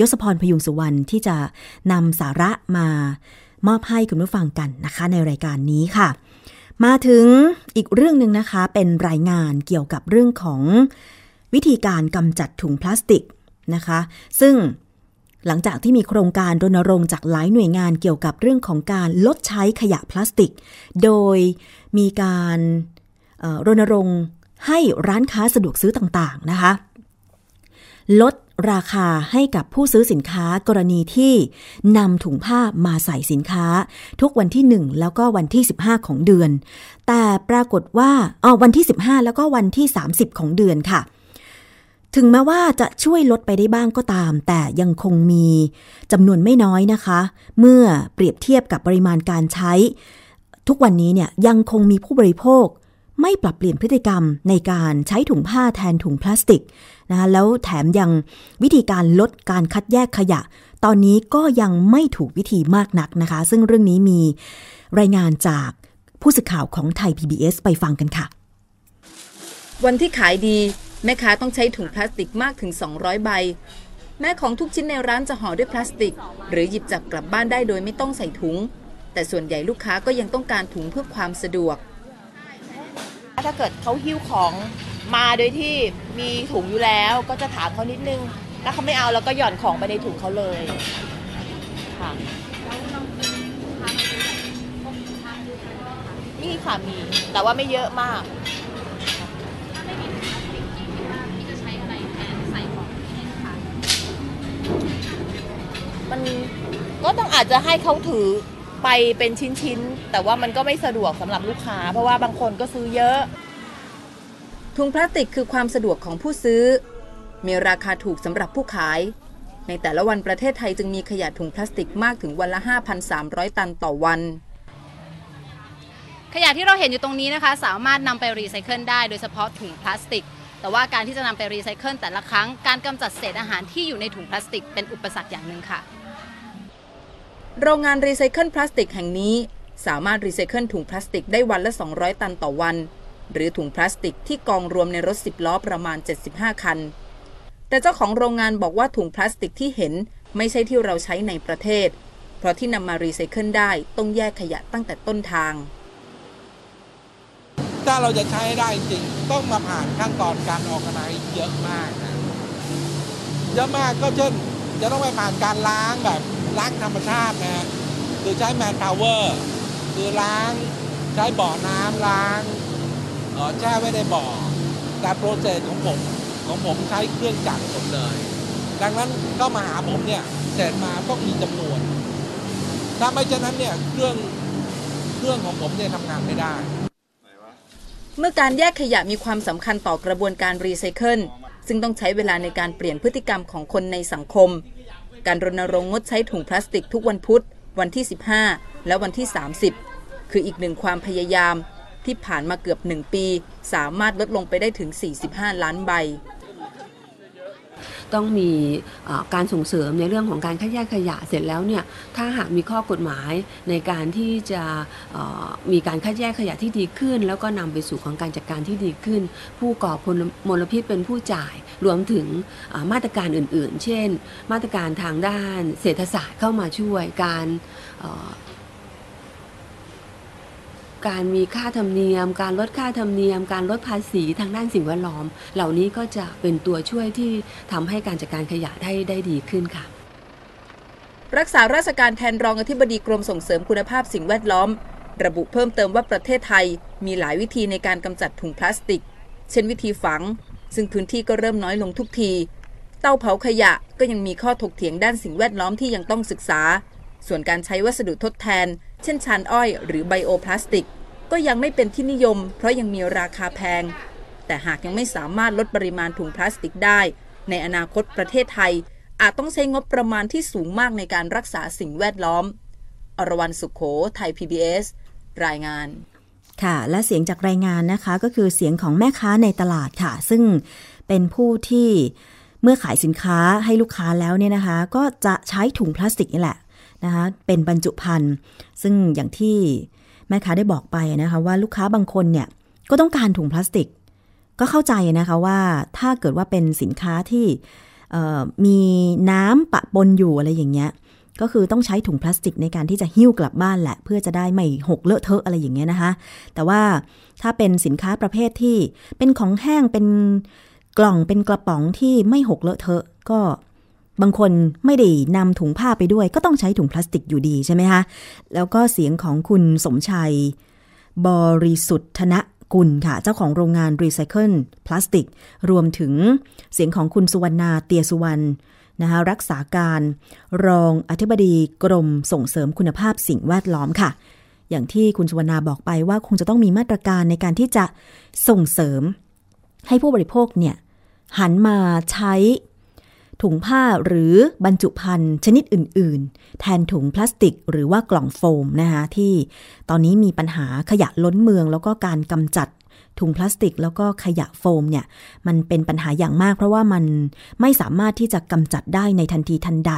ยศพรพยุงสุวรรณที่จะนำสาระมามอบให้คุณผู้ฟังกันนะคะ ในรายการนี้ค่ะ มาถึงอีกเรื่องหนึ่งนะคะ เป็นรายงานเกี่ยวกับเรื่องของวิธีการกำจัดถุงพลาสติกนะคะ ซึ่งหลังจากที่มีโครงการรณรงค์จากหลายหน่วยงานเกี่ยวกับเรื่องของการลดใช้ขยะพลาสติก โดยมีการรณรงค์ให้ร้านค้าสะดวกซื้อต่างๆนะคะ ลด ราคาให้กับผู้ซื้อสินค้ากรณีที่นำถุงผ้ามาใส่สินค้า ทุกวันที่ 1 แล้วก็วันที่ 15 ของเดือน แต่ปรากฏว่าอ๋อวันที่ 15 แล้วก็วันที่ 30 ของเดือนค่ะ ถึงแม้ว่าจะช่วยลดไปได้บ้างก็ตาม แต่ยังคงมีจำนวนไม่น้อยนะคะ เมื่อเปรียบเทียบกับปริมาณการใช้ ทุกวันนี้เนี่ยยังคงมีผู้บริโภค ไม่ปรับเปลี่ยนพฤติกรรมในการใช้ถุงผ้าแทนถุงพลาสติกนะคะแล้วแถมยังวิธีการลดการคัดแยกขยะ ตอนนี้ก็ยังไม่ถูกวิธีมากนักนะคะ ซึ่งเรื่องนี้มีรายงานจากผู้สื่อข่าวของไทย PBS ไปฟังกันค่ะ วันที่ขายดี แม่ค้าต้องใช้ถุงพลาสติกมากถึง 200 ใบ แม้ของทุกชิ้นในร้านจะห่อด้วยพลาสติก หรือหยิบจับกลับบ้านได้โดยไม่ต้องใส่ถุง แต่ส่วนใหญ่ลูกค้าก็ยังต้องการถุงเพื่อความสะดวก ถ้าเกิดเขาหิ้วของมาโดยที่มีถุงอยู่แล้วก็จะถามเขานิดนึง ถ้าเขาไม่เอาเราก็หย่อนของไปในถุงเขาเลยค่ะมีค่ะมี แต่ว่าไม่เยอะมากมันก็ต้องอาจจะให้เขาถือ ไปเป็นชิ้นๆ แต่ว่ามันก็ไม่สะดวกสำหรับลูกค้า เพราะว่าบางคนก็ซื้อเยอะ ถุงพลาสติกคือความสะดวกของผู้ซื้อ มีราคาถูกสำหรับผู้ขาย ในแต่ละวันประเทศไทยจึงมีขยะถุงพลาสติกมากถึงวันละ 5,300 ตันต่อวัน ขยะที่เราเห็นอยู่ตรงนี้นะคะ สามารถนำไปรีไซเคิลได้โดยเฉพาะถุงพลาสติก แต่ว่าการที่จะนำไปรีไซเคิลแต่ละครั้งการกำจัดเศษอาหารที่อยู่ในถุงพลาสติกเป็นอุปสรรคอย่างหนึ่งค่ะ โรงงานรีไซเคิลพลาสติกแห่งนี้ สามารถรีไซเคิลถุงพลาสติกได้วันละ 200 ตันต่อวัน หรือถุงพลาสติกที่กองรวมในรถ 10 ล้อประมาณ 75 คัน แต่เจ้าของโรงงานบอกว่าถุงพลาสติกที่เห็นไม่ใช่ที่เราใช้ในประเทศ เพราะที่นำมารีไซเคิลได้ต้องแยกขยะตั้งแต่ต้นทาง ถ้าเราจะใช้ได้จริงต้องมาผ่านขั้นตอนการ organize เยอะมากนะเยอะมากก็เช่นจะต้องไปผ่านการล้างแบบ ล้างธรรมชาตินะฮะคือใช้ manpower คือล้างใช้บ่อน้ำล้างเออแช่ไว้ในบ่อ แต่ process ของผมของผมใช้เครื่องจักรหมดเลย ดังนั้นก็มาหาผมเนี่ยเสร็จมาต้องมีจำนวน ถ้าไม่เช่นนั้นเนี่ยเครื่องเครื่องของผมเนี่ยทำงานไม่ได้ เมื่อการแยกขยะมีความสำคัญต่อกระบวนการรีไซเคิลซึ่งต้องใช้เวลาในการเปลี่ยนพฤติกรรมของคนในสังคม การรณรงค์งดใช้ถุงพลาสติกทุกวันพุธ วันที่ 15 และวันที่ 30 คืออีกหนึ่งความพยายามที่ผ่านมาเกือบหนึ่งปี สามารถลดลงไปได้ถึง 45 ล้านใบ ต้องมีการส่งเสริมในเรื่องของการคัดแยกขยะเสร็จแล้วเนี่ยถ้าหากมีข้อกฎหมายในการที่จะมีการคัดแยกขยะที่ดีขึ้น แล้วก็นำไปสู่ของการจัดการที่ดีขึ้น ผู้ก่อมลพิษเป็นผู้จ่ายรวมถึงมาตรการอื่น ๆ เช่น มาตรการทางด้านเศรษฐศาสตร์เข้ามาช่วยการ การมีค่าธรรมเนียม การลดค่าธรรมเนียม การลดภาษีทางด้านสิ่งแวดล้อม เหล่านี้ก็จะเป็นตัวช่วยที่ทำให้การจัดการขยะได้ได้ดีขึ้นค่ะ รักษาราชการแทนรองอธิบดีกรมส่งเสริมคุณภาพสิ่งแวดล้อม ระบุเพิ่มเติมว่าประเทศไทยมีหลายวิธีในการกำจัดถุงพลาสติก เช่นวิธีฝัง ซึ่งพื้นที่ก็เริ่มน้อยลงทุกที เตาเผาขยะก็ยังมีข้อถกเถียงด้านสิ่งแวดล้อมที่ยังต้องศึกษา ส่วนการใช้วัสดุทดแทน เช่นชานอ้อยหรือไบโอพลาสติก ก็ยังไม่เป็นที่นิยม เพราะยังมีราคาแพง แต่หากยังไม่สามารถลดปริมาณถุงพลาสติกได้ ในอนาคตประเทศไทย อาจต้องใช้งบประมาณที่สูงมากในการรักษาสิ่งแวดล้อม อรวรรณสุขโข ไทย PBS รายงาน ค่ะ และเสียงจากรายงานนะคะ ก็คือเสียงของแม่ค้าในตลาดค่ะ ซึ่งเป็นผู้ที่เมื่อขายสินค้าให้ลูกค้าแล้วเนี่ยนะคะ ก็จะใช้ถุงพลาสติกนี่แหละ นะคะเป็นบรรจุภัณฑ์ซึ่งอย่างที่แม่ค้าได้บอกไปนะคะว่าลูกค้าบางคนเนี่ยก็ต้องการถุงพลาสติก ก็เข้าใจนะคะว่าถ้าเกิดว่าเป็นสินค้าที่มีน้ำปะปนอยู่อะไรอย่างเงี้ยก็คือต้องใช้ถุงพลาสติกในการที่จะหิ้วกลับบ้านแหละ เพื่อจะได้ไม่หกเลอะเทอะอะไรอย่างเงี้ยนะคะ แต่ว่าถ้าเป็นสินค้าประเภทที่เป็นของแห้งเป็นกล่องเป็นกระป๋องที่ไม่หกเลอะเทอะ ก็ บางคนไม่ได้นำถุงผ้าไปด้วย ก็ต้องใช้ถุงพลาสติกอยู่ดีใช่ไหมคะ แล้วก็เสียงของคุณสมชัย บริสุทธนะกุลค่ะ เจ้าของโรงงานรีไซเคิลพลาสติก รวมถึงเสียงของคุณสุวรรณาเตียสุวรรณนะคะรักษาการ รองอธิบดีกรมส่งเสริมคุณภาพสิ่งแวดล้อมค่ะ อย่างที่คุณสุวรรณาบอกไปว่าคงจะต้องมีมาตรการในการที่จะส่งเสริม ให้ผู้บริโภคเนี่ยหันมาใช้ ถุงผ้าหรือบรรจุภัณฑ์ชนิดอื่น ๆ แทนถุงพลาสติก หรือว่ากล่องโฟมนะคะที่ตอนนี้มีปัญหาขยะล้นเมือง แล้วก็การกำจัดถุงพลาสติก แล้วก็ขยะโฟมเนี่ยมันเป็นปัญหาอย่างมาก เพราะว่ามันไม่สามารถที่จะกำจัดได้ในทันทีทันใด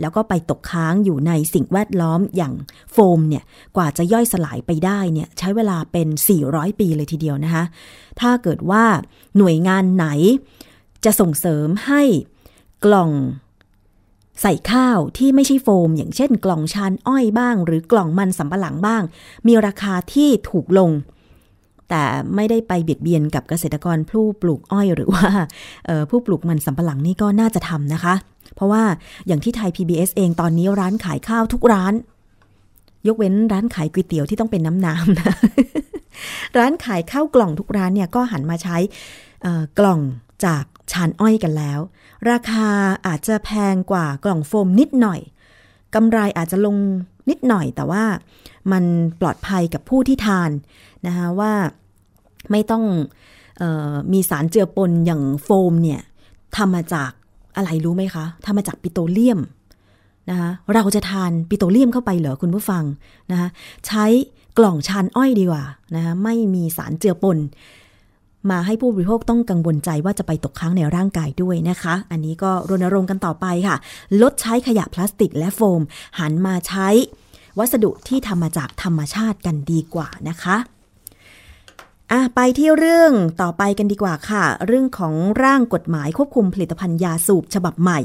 แล้วก็ไปตกค้างอยู่ในสิ่งแวดล้อมอย่างโฟมเนี่ยกว่าจะย่อยสลายไปได้เนี่ยใช้เวลาเป็น 400 ปีเลยทีเดียวนะคะถ้าเกิดว่าหน่วยงานไหนจะส่งเสริมให้ กล่อง ใส่ข้าวที่ไม่ใช่โฟม อย่างเช่น กล่องชานอ้อยบ้าง หรือกล่องมันสำปะหลังบ้าง มีราคาที่ถูกลง แต่ไม่ได้ไปเบียดเบียนกับเกษตรกรผู้ปลูกอ้อยหรือว่าผู้ปลูกมันสำปะหลังนี่ก็น่าจะทำนะคะ เพราะว่าอย่างที่ไทย PBS เองตอนนี้ร้านขายข้าวทุกร้าน ยกเว้นร้านขายก๋วยเตี๋ยวที่ต้องเป็นน้ำน้ำนะร้านขายข้าวกล่องทุกร้านเนี่ยก็หันมาใช้กล่องจากชานอ้อยกันแล้ว ราคาอาจจะแพงกว่ากล่องโฟมนิดหน่อยกำไรอาจจะลงนิดหน่อย แต่ว่ามันปลอดภัยกับผู้ที่ทานนะคะว่าไม่ต้องออมีสารเจือปนอย่างโฟมเนี่ยทำมาจากอะไรรู้ไหมคะทำมาจากปิโตรเลียมนะคะเราจะทานปิโตรเลียมเข้าไปเหรอคุณผู้ฟังนะคะใช้กล่องชานอ้อยดีกว่านะคะไม่มีสารเจือปน มาให้ผู้บริโภคต้องกังวลใจว่าจะไปตกค้างในร่างกายด้วยนะคะ อันนี้ก็รณรงค์กันต่อไปค่ะ ลดใช้ขยะพลาสติกและโฟม หันมาใช้ วัสดุที่ทำมาจากธรรมชาติกันดีกว่านะคะอะไปที่เรื่องต่อไปกันดีกว่าค่ะ เรื่องของร่างกฎหมายควบคุมผลิตภัณฑ์ยาสูบฉบับใหม่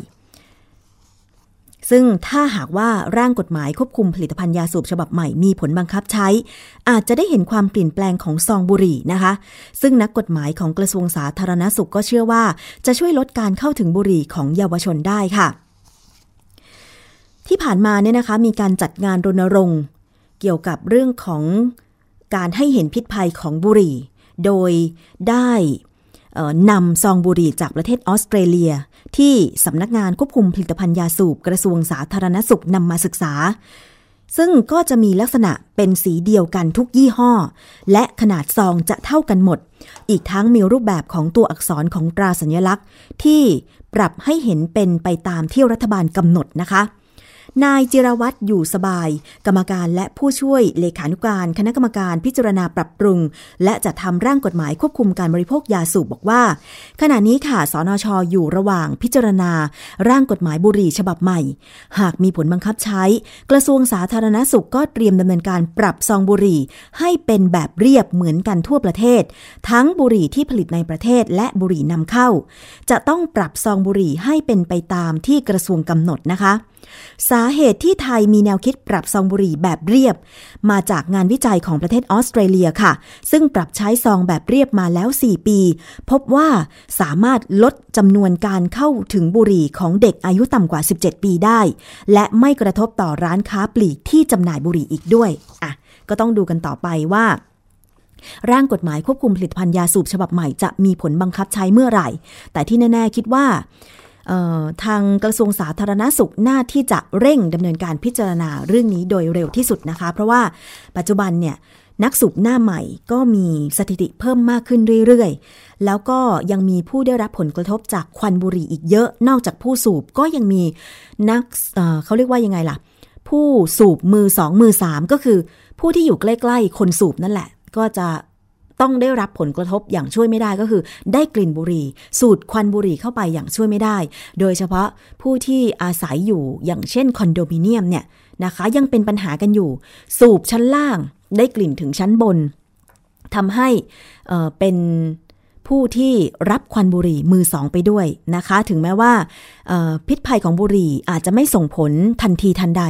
ซึ่งถ้าหากว่าร่างกฎหมายควบคุมผลิตภัณฑ์ยาสูบฉบับใหม่มีผลบังคับใช้ อาจจะได้เห็นความเปลี่ยนแปลงของซองบุหรี่นะคะ ซึ่งนักกฎหมายของกระทรวงสาธารณสุขก็เชื่อว่า จะช่วยลดการเข้าถึงบุหรี่ของเยาวชนได้ค่ะ ที่ผ่านมาเนี่ยนะคะมีการจัดงานรณรงค์ เกี่ยวกับเรื่องของการให้เห็นพิษภัยของบุหรี่ โดยได้นำซองบุหรี่จากประเทศออสเตรเลีย ที่สำนักงานควบคุมผลิตภัณฑ์ยาสูบกระทรวงสาธารณสุขนำมาศึกษา ซึ่งก็จะมีลักษณะเป็นสีเดียวกันทุกยี่ห้อ และขนาดซองจะเท่ากันหมด อีกทั้งมีรูปแบบของตัวอักษรของตราสัญลักษณ์ ที่ปรับให้เห็นเป็นไปตามที่รัฐบาลกำหนดนะคะ นายจิรวัตรอยู่สบาย กรรมการและผู้ช่วยเลขานุการคณะกรรมการพิจารณาปรับปรุง และจะทำร่างกฎหมายควบคุมการบริโภคยาสูบบอกว่า ขณะนี้ค่ะสนชออยู่ระหว่างพิจารณา ร่างกฎหมายบุหรี่ฉบับใหม่ หากมีผลบังคับใช้ กระทรวงสาธารณสุขก็เตรียมดำเนินการปรับซองบุหรี่ ให้เป็นแบบเรียบเหมือนกันทั่วประเทศ ทั้งบุหรี่ที่ผลิตในประเทศและบุหรี่นำเข้า จะต้องปรับซองบุหรี่ให้เป็นไปตามที่กระทรวงกำหนดนะคะ สาเหตุที่ไทยมีแนวคิดปรับซองบุหรี่แบบเรียบ มาจากงานวิจัยของประเทศออสเตรเลียค่ะ ซึ่งปรับใช้ซองแบบเรียบมาแล้ว 4 ปี พบว่าสามารถลดจำนวนการเข้าถึงบุหรี่ของเด็กอายุต่ำกว่า 17 ปีได้ และไม่กระทบต่อร้านค้าปลีกที่จำหน่ายบุหรี่อีกด้วยอะก็ต้องดูกันต่อไปว่าร่างกฎหมายควบคุมผลิตภัณฑ์ยาสูบฉบับใหม่จะมีผลบังคับใช้เมื่อไหร่ แต่ที่แน่ ๆ คิดว่า ทางกระทรวงสาธารณสุขหน้าที่จะเร่งดำเนินการพิจารณาเรื่องนี้โดยเร็วที่สุดนะคะ เพราะว่าปัจจุบันเนี่ยนักสูบหน้าใหม่ก็มีสถิติเพิ่มมากขึ้นเรื่อยๆ แล้วก็ยังมีผู้ได้รับผลกระทบจากควันบุหรี่อีกเยอะ นอกจากผู้สูบก็ยังมีนักเเขาเรียกว่ายังไงล่ะ ผู้สูบมือสองมือสามก็คือ ผู้ที่อยู่ใกล้ ๆ คนสูบนั่นแหละ ก็จะ ต้องได้รับผลกระทบอย่างช่วยไม่ได้ก็คือ ได้กลิ่นบุหรี่ สูดควันบุหรี่เข้าไปอย่างช่วยไม่ได้ โดยเฉพาะผู้ที่อาศัยอยู่อย่างเช่นคอนโดมิเนียมเนี่ยนะคะยังเป็นปัญหากันอยู่ สูบชั้นล่าง ได้กลิ่นถึงชั้นบนทำให้เเป็น ผู้ที่รับควันบุหรี่มือสองไปด้วยนะคะ ถึงแม้ว่าพิษภัยของบุหรี่อาจจะไม่ส่งผลทันทีทันใด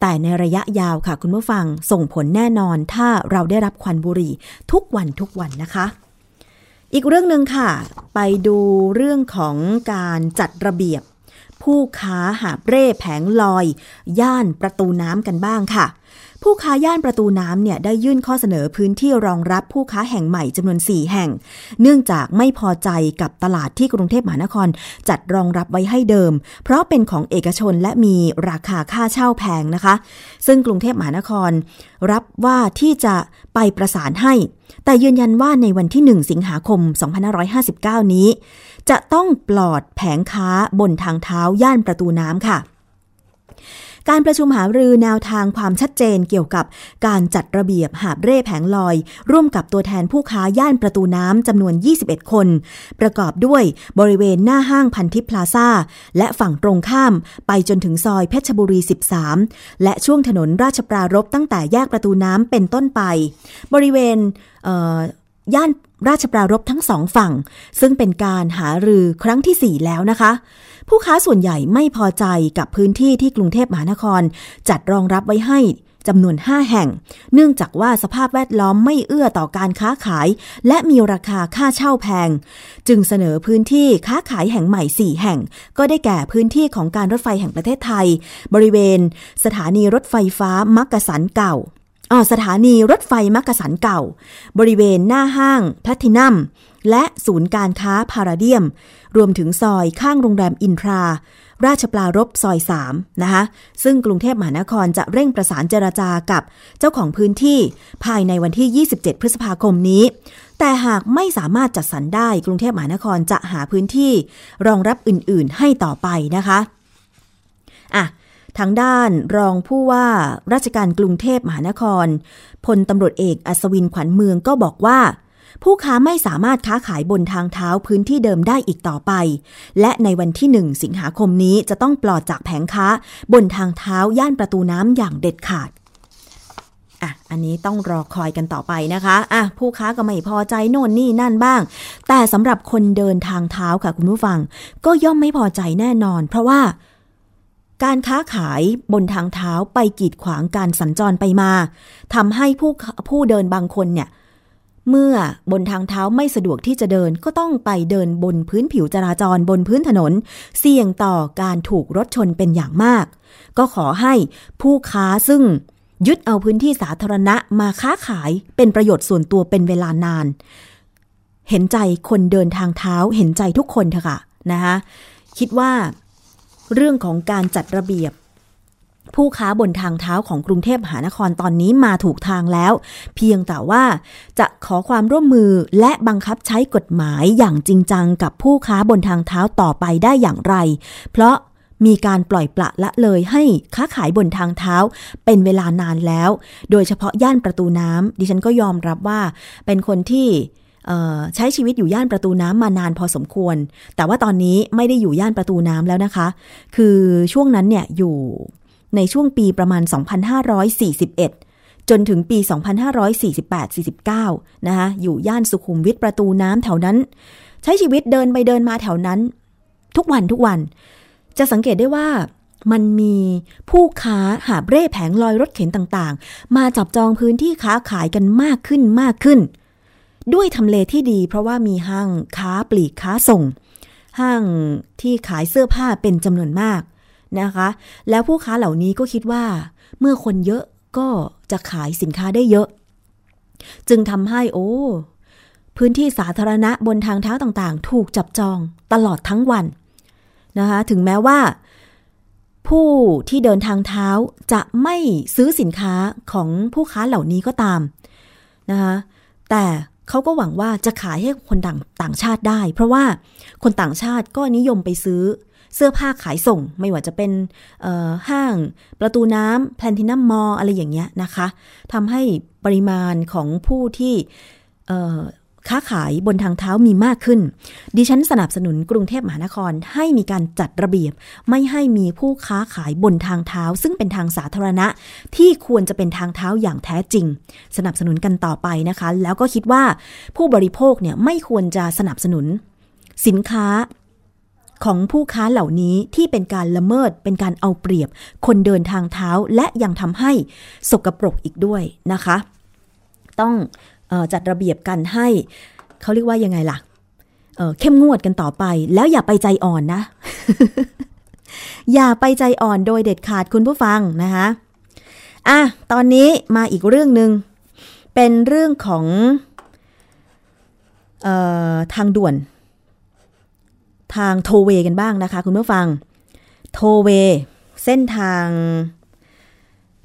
แต่ในระยะยาวค่ะคุณผู้ฟังส่งผลแน่นอน ถ้าเราได้รับควันบุหรี่ทุกวันทุกวันนะคะ อีกเรื่องหนึ่งค่ะ ไปดูเรื่องของการจัดระเบียบ ผู้ค้าหาเร่แผงลอย ย่านประตูน้ำกันบ้างค่ะ ผู้ค้าย่านประตูน้ำเนี่ยได้ยื่นข้อเสนอพื้นที่รองรับผู้ค้าแห่งใหม่จำนวน 4 แห่ง เนื่องจากไม่พอใจกับตลาดที่กรุงเทพมหานครจัดรองรับไว้ให้เดิม เพราะเป็นของเอกชนและมีราคาค่าเช่าแพงนะคะ ซึ่งกรุงเทพมหานคร รับว่าที่จะไปประสานให้ แต่ยืนยันว่าในวันที่ 1 สิงหาคม 2559 นี้ จะต้องปลอดแผงค้าบนทางเท้าย่านประตูน้ำค่ะ การประชุมหารือแนวทางความชัดเจนเกี่ยวกับการจัดระเบียบหาบเร่แผงลอย ร่วมกับตัวแทนผู้ค้าย่านประตูน้ำจำนวน 21 คน ประกอบด้วยบริเวณหน้าห้างพันทิพย์พลาซาและฝั่งตรงข้ามไปจนถึงซอยเพชรบุรี 13 และช่วงถนนราชปรารภตั้งแต่แยกประตูน้ำเป็นต้นไป บริเวณเย่านราชปรารภทั้งสองฝั่ง ซึ่งเป็นการหารือครั้งที่ 4 แล้วนะคะ ผู้ค้าส่วนใหญ่ไม่พอใจกับพื้นที่ที่กรุงเทพมหานคร จัดรองรับไว้ให้จำนวน 5 แห่ง เนื่องจากว่าสภาพแวดล้อมไม่เอื้อต่อการค้าขาย และมีราคาค่าเช่าแพง จึงเสนอพื้นที่ค้าขายแห่งใหม่ 4 แห่ง ก็ได้แก่พื้นที่ของการรถไฟแห่งประเทศไทย บริเวณ สถานีรถไฟฟ้ามักกะสันเก่าอ่าสถานีรถไฟมักกะสันเก่า บริเวณหน้าห้างแพลทินัม และศูนย์การค้าพาราเดียม รวมถึงซอยข้างโรงแรมอินทรา ราชปลารบซอย 3 นะคะ ซึ่งกรุงเทพมหานครจะเร่งประสานเจรจากับเจ้าของพื้นที่ภายในวันที่ 27 พฤษภาคมนี้ แต่หากไม่สามารถจัดสรรได้กรุงเทพมหานครจะหาพื้นที่รองรับอื่น ๆ ให้ต่อไปนะคะอะทางด้านรองผู้ว่าราชการกรุงเทพมหานครพลตำรวจเอกอัศวินขวัญเมืองก็บอกว่า ผู้ค้าไม่สามารถค้าขายบนทางเท้าพื้นที่เดิมได้อีกต่อไป และในวันที่ 1 สิงหาคมนี้จะต้องปลอดจากแผงค้า บนทางเท้าย่านประตูน้ำอย่างเด็ดขาดอะอันนี้ต้องรอคอยกันต่อไปนะคะอะผู้ค้าก็ไม่พอใจโน่นนี่นั่นบ้าง แต่สำหรับคนเดินทางเท้าค่ะคุณผู้ฟัง ก็ย่อมไม่พอใจแน่นอน เพราะว่าการค้าขายบนทางเท้าไปกีดขวางการสัญจรไปมาทำให้ผู้ผู้เดินบางคนเนี่ย เมื่อบนทางเท้าไม่สะดวกที่จะเดินก็ต้องไปเดินบนพื้นผิวจราจรบนพื้นถนน เสี่ยงต่อการถูกรถชนเป็นอย่างมาก ก็ขอให้ผู้ค้าซึ่งยึดเอาพื้นที่สาธารณะมาค้าขายเป็นประโยชน์ส่วนตัวเป็นเวลานาน เห็นใจคนเดินทางเท้าเห็นใจทุกคนเถอะค่ะนะคะคิดว่า เรื่องของการจัดระเบียบ ผู้ค้าบนทางเท้าของกรุงเทพมหานครตอนนี้มาถูกทางแล้ว เพียงแต่ว่าจะขอความร่วมมือและบังคับใช้กฎหมายอย่างจริงจังกับผู้ค้าบนทางเท้าต่อไปได้อย่างไร เพราะมีการปล่อยปละละเลยให้ค้าขายบนทางเท้าเป็นเวลานานแล้ว โดยเฉพาะย่านประตูน้ำดิฉันก็ยอมรับว่าเป็นคนที่ใช้ชีวิตอยู่ย่านประตูน้ำมานานพอสมควร แต่ว่าตอนนี้ไม่ได้อยู่ย่านประตูน้ำแล้วนะคะ คือช่วงนั้นเนี่ยอยู่ ในช่วงปีประมาณ 2541 จนถึงปี 2548-49 นะคะอยู่ย่านสุขุมวิทประตูน้ำแถวนั้น ใช้ชีวิตเดินไปเดินมาแถวนั้น ทุกวันทุกวัน จะสังเกตได้ว่ามันมีผู้ค้าหาบเร่แผงลอยรถเข็นต่างๆ มาจับจองพื้นที่ค้าขายกันมากขึ้นมากขึ้น ด้วยทำเลที่ดีเพราะว่ามีห้างค้าปลีกค้าส่ง ห้างที่ขายเสื้อผ้าเป็นจำนวนมาก นะคะ แล้วผู้ค้าเหล่านี้ก็คิดว่า เมื่อคนเยอะก็จะขายสินค้าได้เยอะ จึงทำให้โอ้พื้นที่สาธารณะบนทางเท้าต่างๆ ถูกจับจองตลอดทั้งวันนะคะ ถึงแม้ว่า ผู้ที่เดินทางเท้าจะไม่ซื้อสินค้าของผู้ค้าเหล่านี้ก็ตามนะคะแต่เขาก็หวังว่าจะขายให้คนต่างต่างชาติได้ เพราะว่าคนต่างชาติก็นิยมไปซื้อ เสื้อผ้าขายส่ง ไม่ว่าจะเป็นห้างประตูน้ำแพลนตินัมมอลอะไรอย่างเงี้ยนะคะทำให้ปริมาณของผู้ที่ค้าขายบนทางเท้ามีมากขึ้น ดิฉันสนับสนุนกรุงเทพมหานครให้มีการจัดระเบียบ ไม่ให้มีผู้ค้าขายบนทางเท้า ซึ่งเป็นทางสาธารณะ ที่ควรจะเป็นทางเท้าอย่างแท้จริง สนับสนุนกันต่อไปนะคะ แล้วก็คิดว่าผู้บริโภคเนี่ยไม่ควรจะสนับสนุน สินค้า ของผู้ค้าเหล่านี้ที่เป็นการละเมิดเป็นการเอาเปรียบ คนเดินทางเท้าและยังทำให้สกปรกอีกด้วยนะคะ ต้องออจัดระเบียบกันให้ เขาเรียกว่ายังไงล่ะเเข้มงวดกันต่อไป แล้วอย่าไปใจอ่อนนะ อย่าไปใจอ่อนโดยเด็ดขาดคุณผู้ฟังนะคะอะตอนนี้มาอีกเรื่องหนึ่งเป็นเรื่องของออทางด่วน ทางโทเวกันบ้างนะคะ คุณผู้ฟัง โทเว เส้นทาง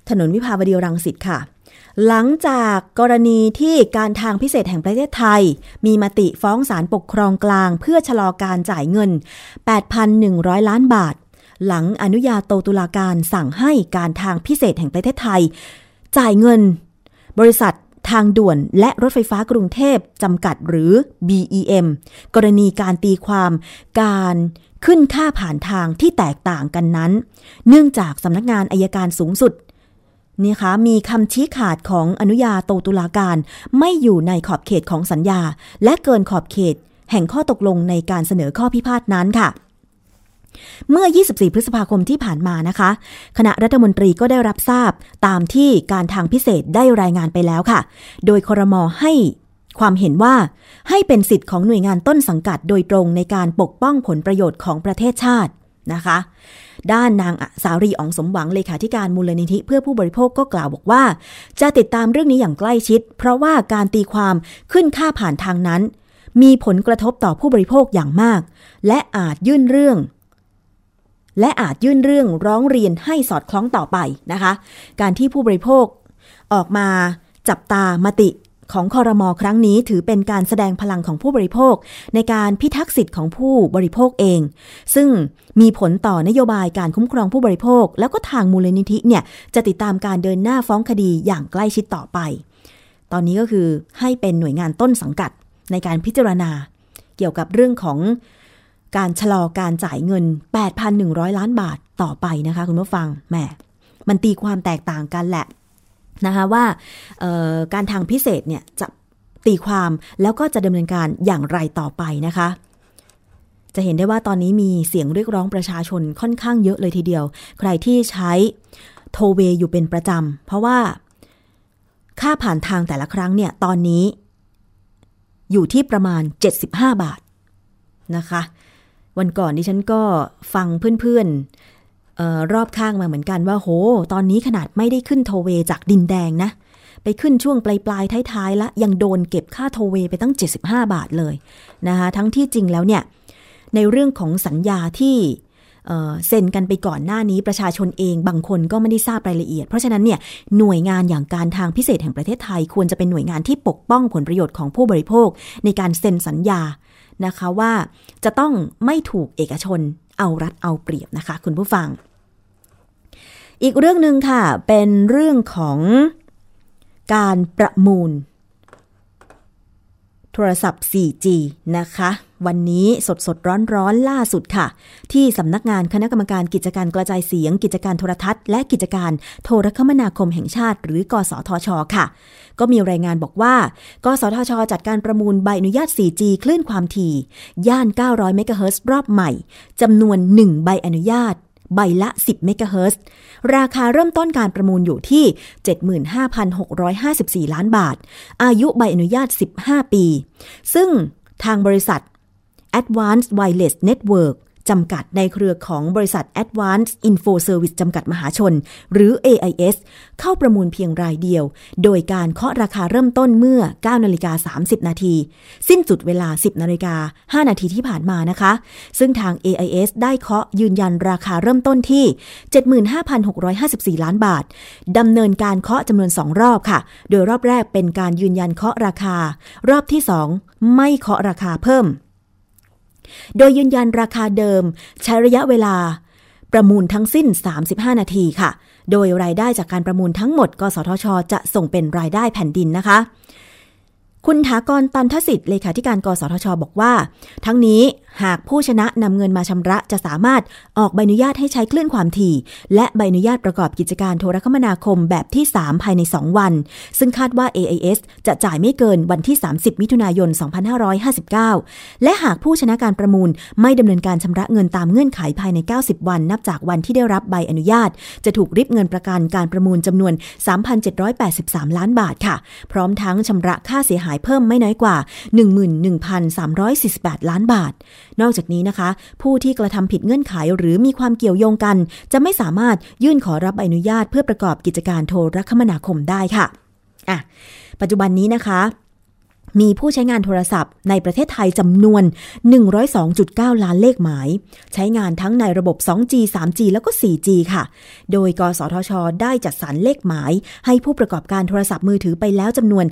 ถนนวิภาวดีรังสิตค่ะ หลังจากกรณีที่การทางพิเศษแห่งประเทศไทย มีมติฟ้องศาลปกครองกลาง เพื่อชะลอการจ่ายเงิน 8,100 ล้านบาท หลังอนุญาโตตุลาการสั่งให้การทางพิเศษแห่งประเทศไทย จ่ายเงิน บริษัท ทางด่วนและรถไฟฟ้ากรุงเทพจำกัดหรือ BEM กรณีการตีความการขึ้นค่าผ่านทางที่แตกต่างกันนั้น เนื่องจากสำนักงานอายการสูงสุดนี่คะมีคำชี้ขาดของอนุญาโตตุลาการ ไม่อยู่ในขอบเขตของสัญญา และเกินขอบเขตแห่งข้อตกลงในการเสนอข้อพิพาทนั้นค่ะ เมื่อ 24 พฤษภาคมที่ผ่านมานะคะ คณะรัฐมนตรีก็ได้รับทราบตามที่การทางพิเศษได้รายงานไปแล้วค่ะ โดยครมให้ความเห็นว่าให้เป็นสิทธิ์ของหน่วยงานต้นสังกัดโดยตรงในการปกป้องผลประโยชน์ของประเทศชาตินะคะ ด้านนางสาวรีอองสมหวังเลขาธิการมูลนิธิเพื่อผู้บริโภคก็กล่าวบอกว่า จะติดตามเรื่องนี้อย่างใกล้ชิด เพราะว่าการตีความขึ้นค่าผ่านทางนั้น มีผลกระทบต่อผู้บริโภคอย่างมาก และอาจยื่นเรื่อง และอาจยื่นเรื่องร้องเรียนให้สอดคล้องต่อไปนะคะ การที่ผู้บริโภคออกมาจับตามติของคอรมอครั้งนี้ถือเป็นการแสดงพลังของผู้บริโภค ในการพิทักษ์สิทธิ์ของผู้บริโภคเอง ซึ่งมีผลต่อนโยบายการคุ้มครองผู้บริโภค แล้วก็ทางมูลนิธิเนี่ยจะติดตามการเดินหน้าฟ้องคดีอย่างใกล้ชิดต่อไป ตอนนี้ก็คือให้เป็นหน่วยงานต้นสังกัดในการพิจารณา เกี่ยวกับเรื่องของ การชะลอการจ่ายเงิน 8,100 ล้านบาทต่อไปนะคะคุณผู้ฟังแหมมันตีความแตกต่างกันแหละนะคะว่าการทางพิเศษเนี่ยจะตีความแล้วก็จะดำเนินการอย่างไรต่อไปนะคะ จะเห็นได้ว่าตอนนี้มีเสียงเรียกร้องประชาชนค่อนข้างเยอะเลยทีเดียว ใครที่ใช้โทเวอยู่เป็นประจำ เพราะว่า ค่าผ่านทางแต่ละครั้งเนี่ยตอนนี้ อยู่ที่ประมาณ 75 บาทนะคะ วันก่อนดิฉันก็ฟังเพื่อนๆออรอบข้างมาเหมือนกันว่า โห ตอนนี้ขนาดไม่ได้ขึ้นโทเวจากดินแดงนะ ไปขึ้นช่วงปลายๆท้ายๆละยังโดนเก็บค่าโทเวไปตั้ง 75 บาทเลยนะคะทั้งที่จริงแล้วเนี่ย ในเรื่องของสัญญาที่เซ็นกันไปก่อนหน้านี้ประชาชนเองบางคนก็ไม่ได้ทราบรายละเอียด เพราะฉะนั้นเนี่ยหน่วยงานอย่างการทางพิเศษแห่งประเทศไทย ควรจะเป็นหน่วยงานที่ปกป้องผลประโยชน์ของผู้บริโภค ในการเซ็นสัญญา นะคะว่าจะต้องไม่ถูกเอกชนเอารัดเอาเปรียบนะคะ คุณผู้ฟัง อีกเรื่องหนึ่งค่ะ เป็นเรื่องของการประมูล ทรศัพท์ 4G นะคะ วันนี้สดสดร้อนร้อนล่าสุดค่ะ ที่สำนักงานคณะกรรมการกิจการกระจายเสียง กิจการโทรทัศน์ และกิจการโทรคมนาคมแห่งชาติ หรือกสทช ค่ะ ก็มีรายงานบอกว่า กสทช จัดการประมูลใบอนุญาต 4G คลื่นความถี่ ย่าน 900 เมกะเฮิรตซ์รอบใหม่จำนวน 1 ใบอนุญาต ใบละ 10 เมกะเฮิรตซ์ราคาเริ่มต้นการประมูลอยู่ที่ 75,654 ล้านบาท อายุใบอนุญาต 15 ปี ซึ่งทางบริษัท Advanced Wireless Network จำกัดในเครือของบริษัท Advanced Info Service จำกัดมหาชน หรือ AIS เข้าประมูลเพียงรายเดียว โดยการเคาะราคาเริ่มต้นเมื่อ 9 นาฬิกา 30 นาที สิ้นสุดเวลา 10 นาฬิกา 5 นาทีที่ผ่านมานะคะ ซึ่งทาง AIS ได้เคาะยืนยันราคาเริ่มต้นที่ 75,654 ล้านบาทดำเนินการเคาะจำนวน 2 รอบค่ะ โดยรอบแรกเป็นการยืนยันเคาะราคา รอบที่ 2 ไม่เคาะราคาเพิ่ม โดยยืนยันราคาเดิมใช้ระยะเวลาประมูลทั้งสิ้น 35 นาทีค่ะ โดยรายได้จากการประมูลทั้งหมด กสทช จะส่งเป็นรายได้แผ่นดินนะคะ คุณถากรตันทสิทธิ์เลขาธิการกสทช บอกว่า ทั้งนี้หากผู้ชนะนำเงินมาชำระจะสามารถออกใบอนุญาตให้ใช้คลื่นความถี่ และใบอนุญาตประกอบกิจการโทรคมนาคมแบบที่ 3 ภายใน 2 วัน ซึ่งคาดว่า AIS จะจ่ายไม่เกินวันที่ 30 มิถุนายน 2559 และหากผู้ชนะการประมูลไม่ดำเนินการชำระเงินตามเงื่อนไขภายใน 90 วัน นับจากวันที่ได้รับใบอนุญาต จะถูกริบเงินประกันการประมูลจำนวน 3,783 ล้านบาทค่ะ พร้อมทั้งชำระค่าเสียหายเพิ่มไม่น้อยกว่า 11,348 ล้านบาท นอกจากนี้นะคะ ผู้ที่กระทำผิดเงื่อนไขหรือมีความเกี่ยวโยงกัน จะไม่สามารถยื่นขอรับใบอนุญาตเพื่อประกอบกิจการโทรคมนาคมได้ค่ะอะปัจจุบันนี้นะคะ มีผู้ใช้งานโทรศัพท์ในประเทศไทยจำนวน 102.9 ล้านเลขหมาย ใช้งานทั้งในระบบ 2G 3G แล้วก็ 4G ค่ะ โดยกสทช ได้จัดสรรเลขหมาย ให้ผู้ประกอบการโทรศัพท์มือถือไปแล้วจำนวน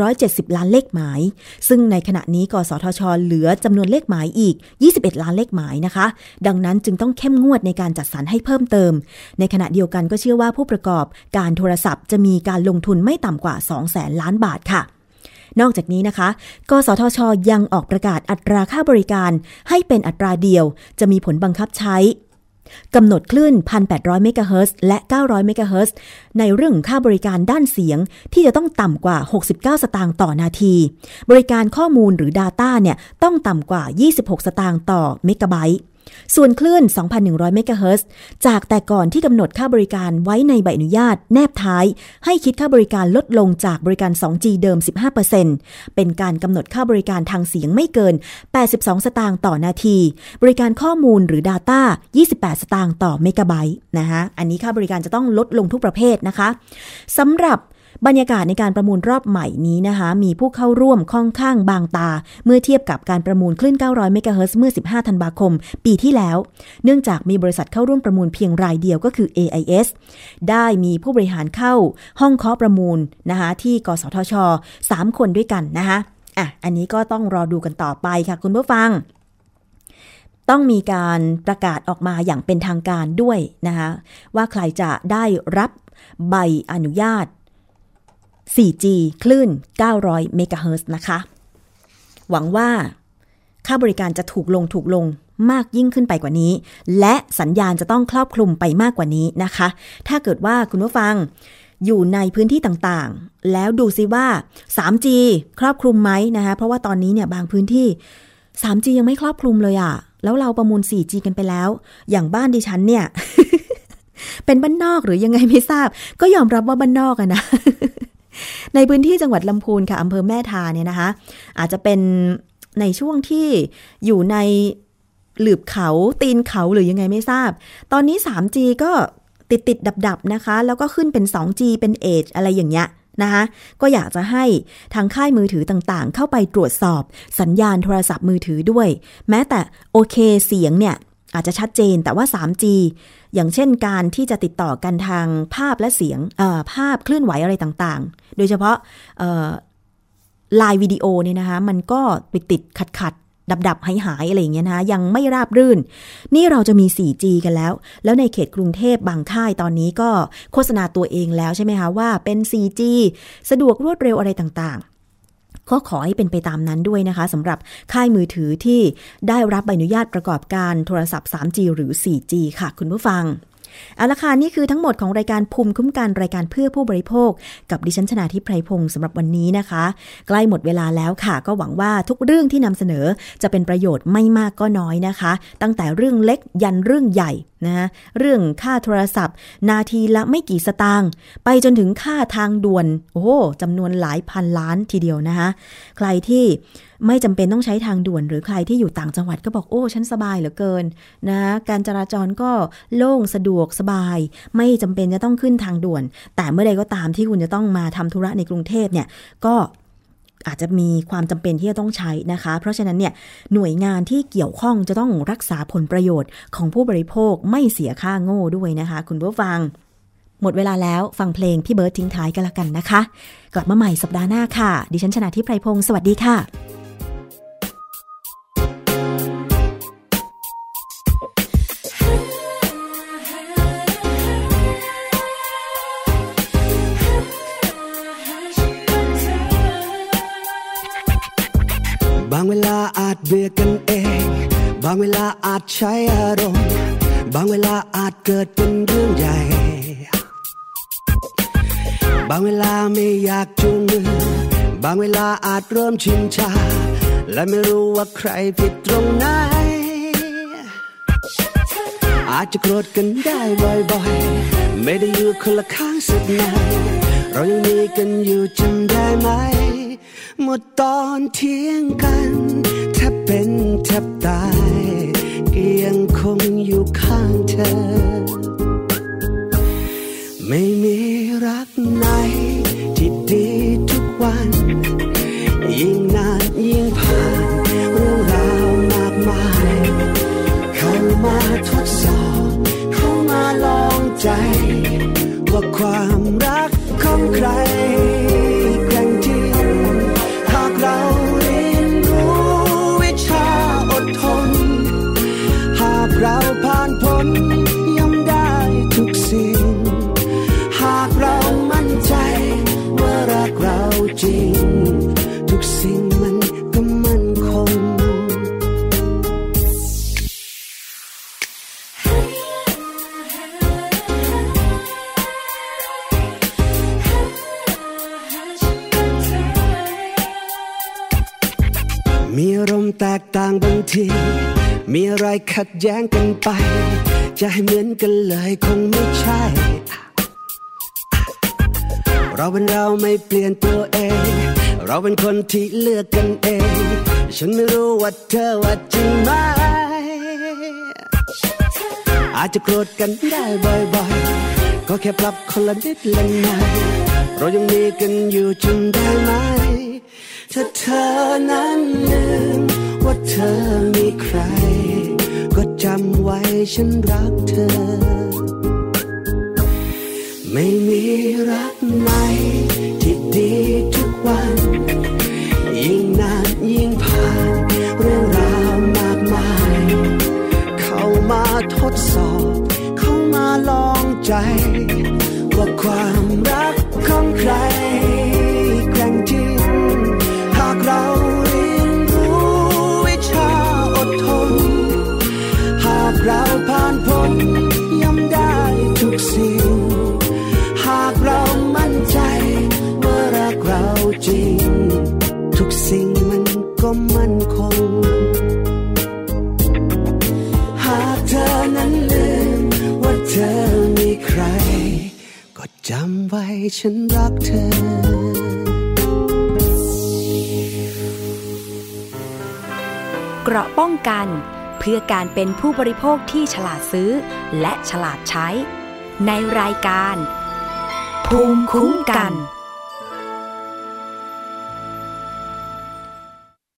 170 ล้านเลขหมาย ซึ่งในขณะนี้กสทช เหลือจำนวนเลขหมายอีก 21 ล้านเลขหมายนะคะ ดังนั้นจึงต้องเข้มงวดในการจัดสรรให้เพิ่มเติม ในขณะเดียวกันก็เชื่อว่าผู้ประกอบการโทรศัพท์จะมีการลงทุนไม่ต่ำกว่า2แสนล้านบาทค่ะ นอกจากนี้นะคะ กสทช ยังออกประกาศอัตราค่าบริการให้เป็นอัตราเดียว จะมีผลบังคับใช้กำหนดคลื่น 1,800 เมกะเฮิรตซ์และ 900 เมกะเฮิรตซ์ในเรื่องของค่าบริการด้านเสียงที่จะต้องต่ำกว่า 69 สตางค์ต่อนาที บริการข้อมูลหรือ Data เนี่ยต้องต่ำกว่า 26 สตางค์ต่อเมกะไบต์ ส่วนคลื่น 2,100 เมกะเฮิรตซ์จากแต่ก่อนที่กำหนดค่าบริการไว้ในใบอนุญาต แนบท้าย ให้คิดค่าบริการลดลงจากบริการ 2G เดิม 15%เป็นการกำหนดค่าบริการทางเสียงไม่เกิน 82 สตางค์ต่อนาที บริการข้อมูลหรือ Data 28 สตางค์ต่อเมกะไบต์นะคะอันนี้ค่าบริการจะต้องลดลงทุกประเภทนะคะสำหรับ บรรยากาศในการประมูลรอบใหม่นี้นะคะ มีผู้เข้าร่วมค่อนข้างบางตา เมื่อเทียบกับการประมูลคลื่น 900 เมกะเฮิรตซ์เมื่อ 15 ธันวาคม ปีที่แล้ว เนื่องจากมีบริษัทเข้าร่วมประมูลเพียงรายเดียวก็คือ AIS ได้มีผู้บริหารเข้าห้องเคาะประมูลนะคะที่กสทช 3 คนด้วยกันนะคะอะอันนี้ก็ต้องรอดูกันต่อไปค่ะคุณผู้ฟังต้องมีการประกาศออกมาอย่างเป็นทางการด้วยนะคะว่าใครจะได้รับใบอนุญาต 4G คลื่น 900 เมกะเฮิรตซ์นะคะ หวังว่าค่าบริการจะถูกลงถูกลงมากยิ่งขึ้นไปกว่านี้ และสัญญาณจะต้องครอบคลุมไปมากกว่านี้นะคะ ถ้าเกิดว่าคุณผู้ฟังอยู่ในพื้นที่ต่างๆ แล้วดูซิว่า 3G ครอบคลุมไหมนะคะ เพราะว่าตอนนี้เนี่ยบางพื้นที่ 3G ยังไม่ครอบคลุมเลยอะแล้วเราประมูล 4G กันไปแล้ว อย่างบ้านดิฉันเนี่ย เป็นบ้านนอกหรือยังไงไม่ทราบ ก็ยอมรับว่าบ้านนอกอะนะ ในพื้นที่จังหวัดลำพูนค่ะอำเภอแม่ทาเนี่ยนะคะ อาจจะเป็นในช่วงที่อยู่ในหลืบเขาตีนเขาหรือยังไงไม่ทราบ ตอนนี้ 3G ก็ติดติดดับดับนะคะ แล้วก็ขึ้นเป็น 2G เป็น Edge อะไรอย่างเงี้ยนะคะก็อยากจะให้ทางค่ายมือถือต่างๆ เข้าไปตรวจสอบสัญญาณโทรศัพท์มือถือด้วย แม้แต่โอเคเสียงเนี่ย อาจจะชัดเจนแต่ว่า 3G อย่างเช่นการที่จะติดต่อกันทางภาพและเสียงภาพเคลื่อนไหวอะไรต่างๆ โดยเฉพาะไลน์วิดีโอเนี่ยนะคะมันก็ติดติดขัดขัดดับดับหายหายอะไรอย่างเงี้ยนะคะยังไม่ราบรื่น นี่เราจะมี 4G กันแล้ว แล้วในเขตกรุงเทพบางค่ายตอนนี้ก็โฆษณาตัวเองแล้วใช่ไหมคะว่าเป็น 4G สะดวกรวดเร็วอะไรต่าง ก็ขอให้เป็นไปตามนั้นด้วยนะคะสำหรับค่ายมือถือที่ได้รับใบอนุญาตประกอบการโทรศัพท์ 3G หรือ 4G ค่ะคุณผู้ฟังเอาละค่ะนี่คือทั้งหมดของรายการภูมิคุ้มกันรายการเพื่อผู้บริโภค กับดิฉันชนาทิพไพรพงศ์สำหรับวันนี้นะคะ ใกล้หมดเวลาแล้วค่ะ ก็หวังว่าทุกเรื่องที่นำเสนอจะเป็นประโยชน์ไม่มากก็น้อยนะคะ ตั้งแต่เรื่องเล็กยันเรื่องใหญ่นะเรื่องค่าโทรศัพท์ นาทีละไม่กี่สตางค์ไปจนถึงค่าทางด่วน โอ้จำนวนหลายพันล้านทีเดียวนะคะใครที่ไม่จำเป็นต้องใช้ทางด่วน หรือใครที่อยู่ต่างจังหวัดก็บอกโอ้ฉันสบายเหลือเกินนะการจราจรก็โล่งสะดวกสบาย ไม่จำเป็นจะต้องขึ้นทางด่วน แต่เมื่อใดก็ตามที่คุณจะต้องมาทำธุระในกรุงเทพเนี่ยก็ อาจจะมีความจำเป็นที่จะต้องใช้นะคะ เพราะฉะนั้นเนี่ยหน่วยงานที่เกี่ยวข้องจะต้องรักษาผลประโยชน์ของผู้บริโภคไม่เสียค่าโง่ด้วยนะคะ คุณผู้ฟัง หมดเวลาแล้วฟังเพลงพี่เบิร์ดทิ้งท้ายกันละกันนะคะ กลับมาใหม่สัปดาห์หน้าค่ะ ดิฉันชนะทิพไพรพงศ์สวัสดีค่ะางเวลาอาจเบื่อกันเอง บางเวลาอาจใช้อารมณ์ บางเวลาอาจเกิดเป็นเรื่องใหญ่ บางเวลาไม่อยากจูงมือ บางเวลาอาจเริ่มชินชา และไม่รู้ว่าใครผิดตรงไหน อาจจะโกรธกันได้บ่อยๆ ไม่ได้อยู่คนละข้างสักนานเรายังมีกันอยู่จำได้ไหม หมดตอนเที่ยงกันแทบเป็นแทบตายก็ยังคงอยู่ข้างเธอ ไม่มีรักไหนที่ดีทุกวัน ยิ่งนานยิ่งผ่านเรื่องราวมากมาย เข้ามาทดสอบเข้ามาลองใจ ว่าความรักของใคร แตกต่างบางที มีอะไรขัดแย้งกันไป จะให้เหมือนกันเลยคงไม่ใช่ เราเป็นเราไม่เปลี่ยนตัวเอง เราเป็นคนที่เลือกกันเอง ฉันไม่รู้ว่าเธอว่าจริงไหม อาจจะโกรธกันได้บ่อยๆ ก็แค่ปรับคนละนิดละหน่อยเรายังมีกันอยู่จนได้ไหม ถ้าเธอนั้นลืม ว่าเธอมีใคร ก็จำไว้ฉันรักเธอ ไม่มีรักไหนที่ดีทุกวัน ยิ่งนานยิ่งผ่านเรื่องราวมากมาย เข้ามาทดสอบ เข้ามาลองใจ ว่าความรักของใคร ก็มั่นคง หากเธอนั้นลืม ว่าเธอมีใคร ก็จำไว้ฉันรักเธอเกราะป้องกันเพื่อการเป็นผู้บริโภคที่ฉลาดซื้อ และฉลาดใช้ ในรายการ ภูมิคุ้มกัน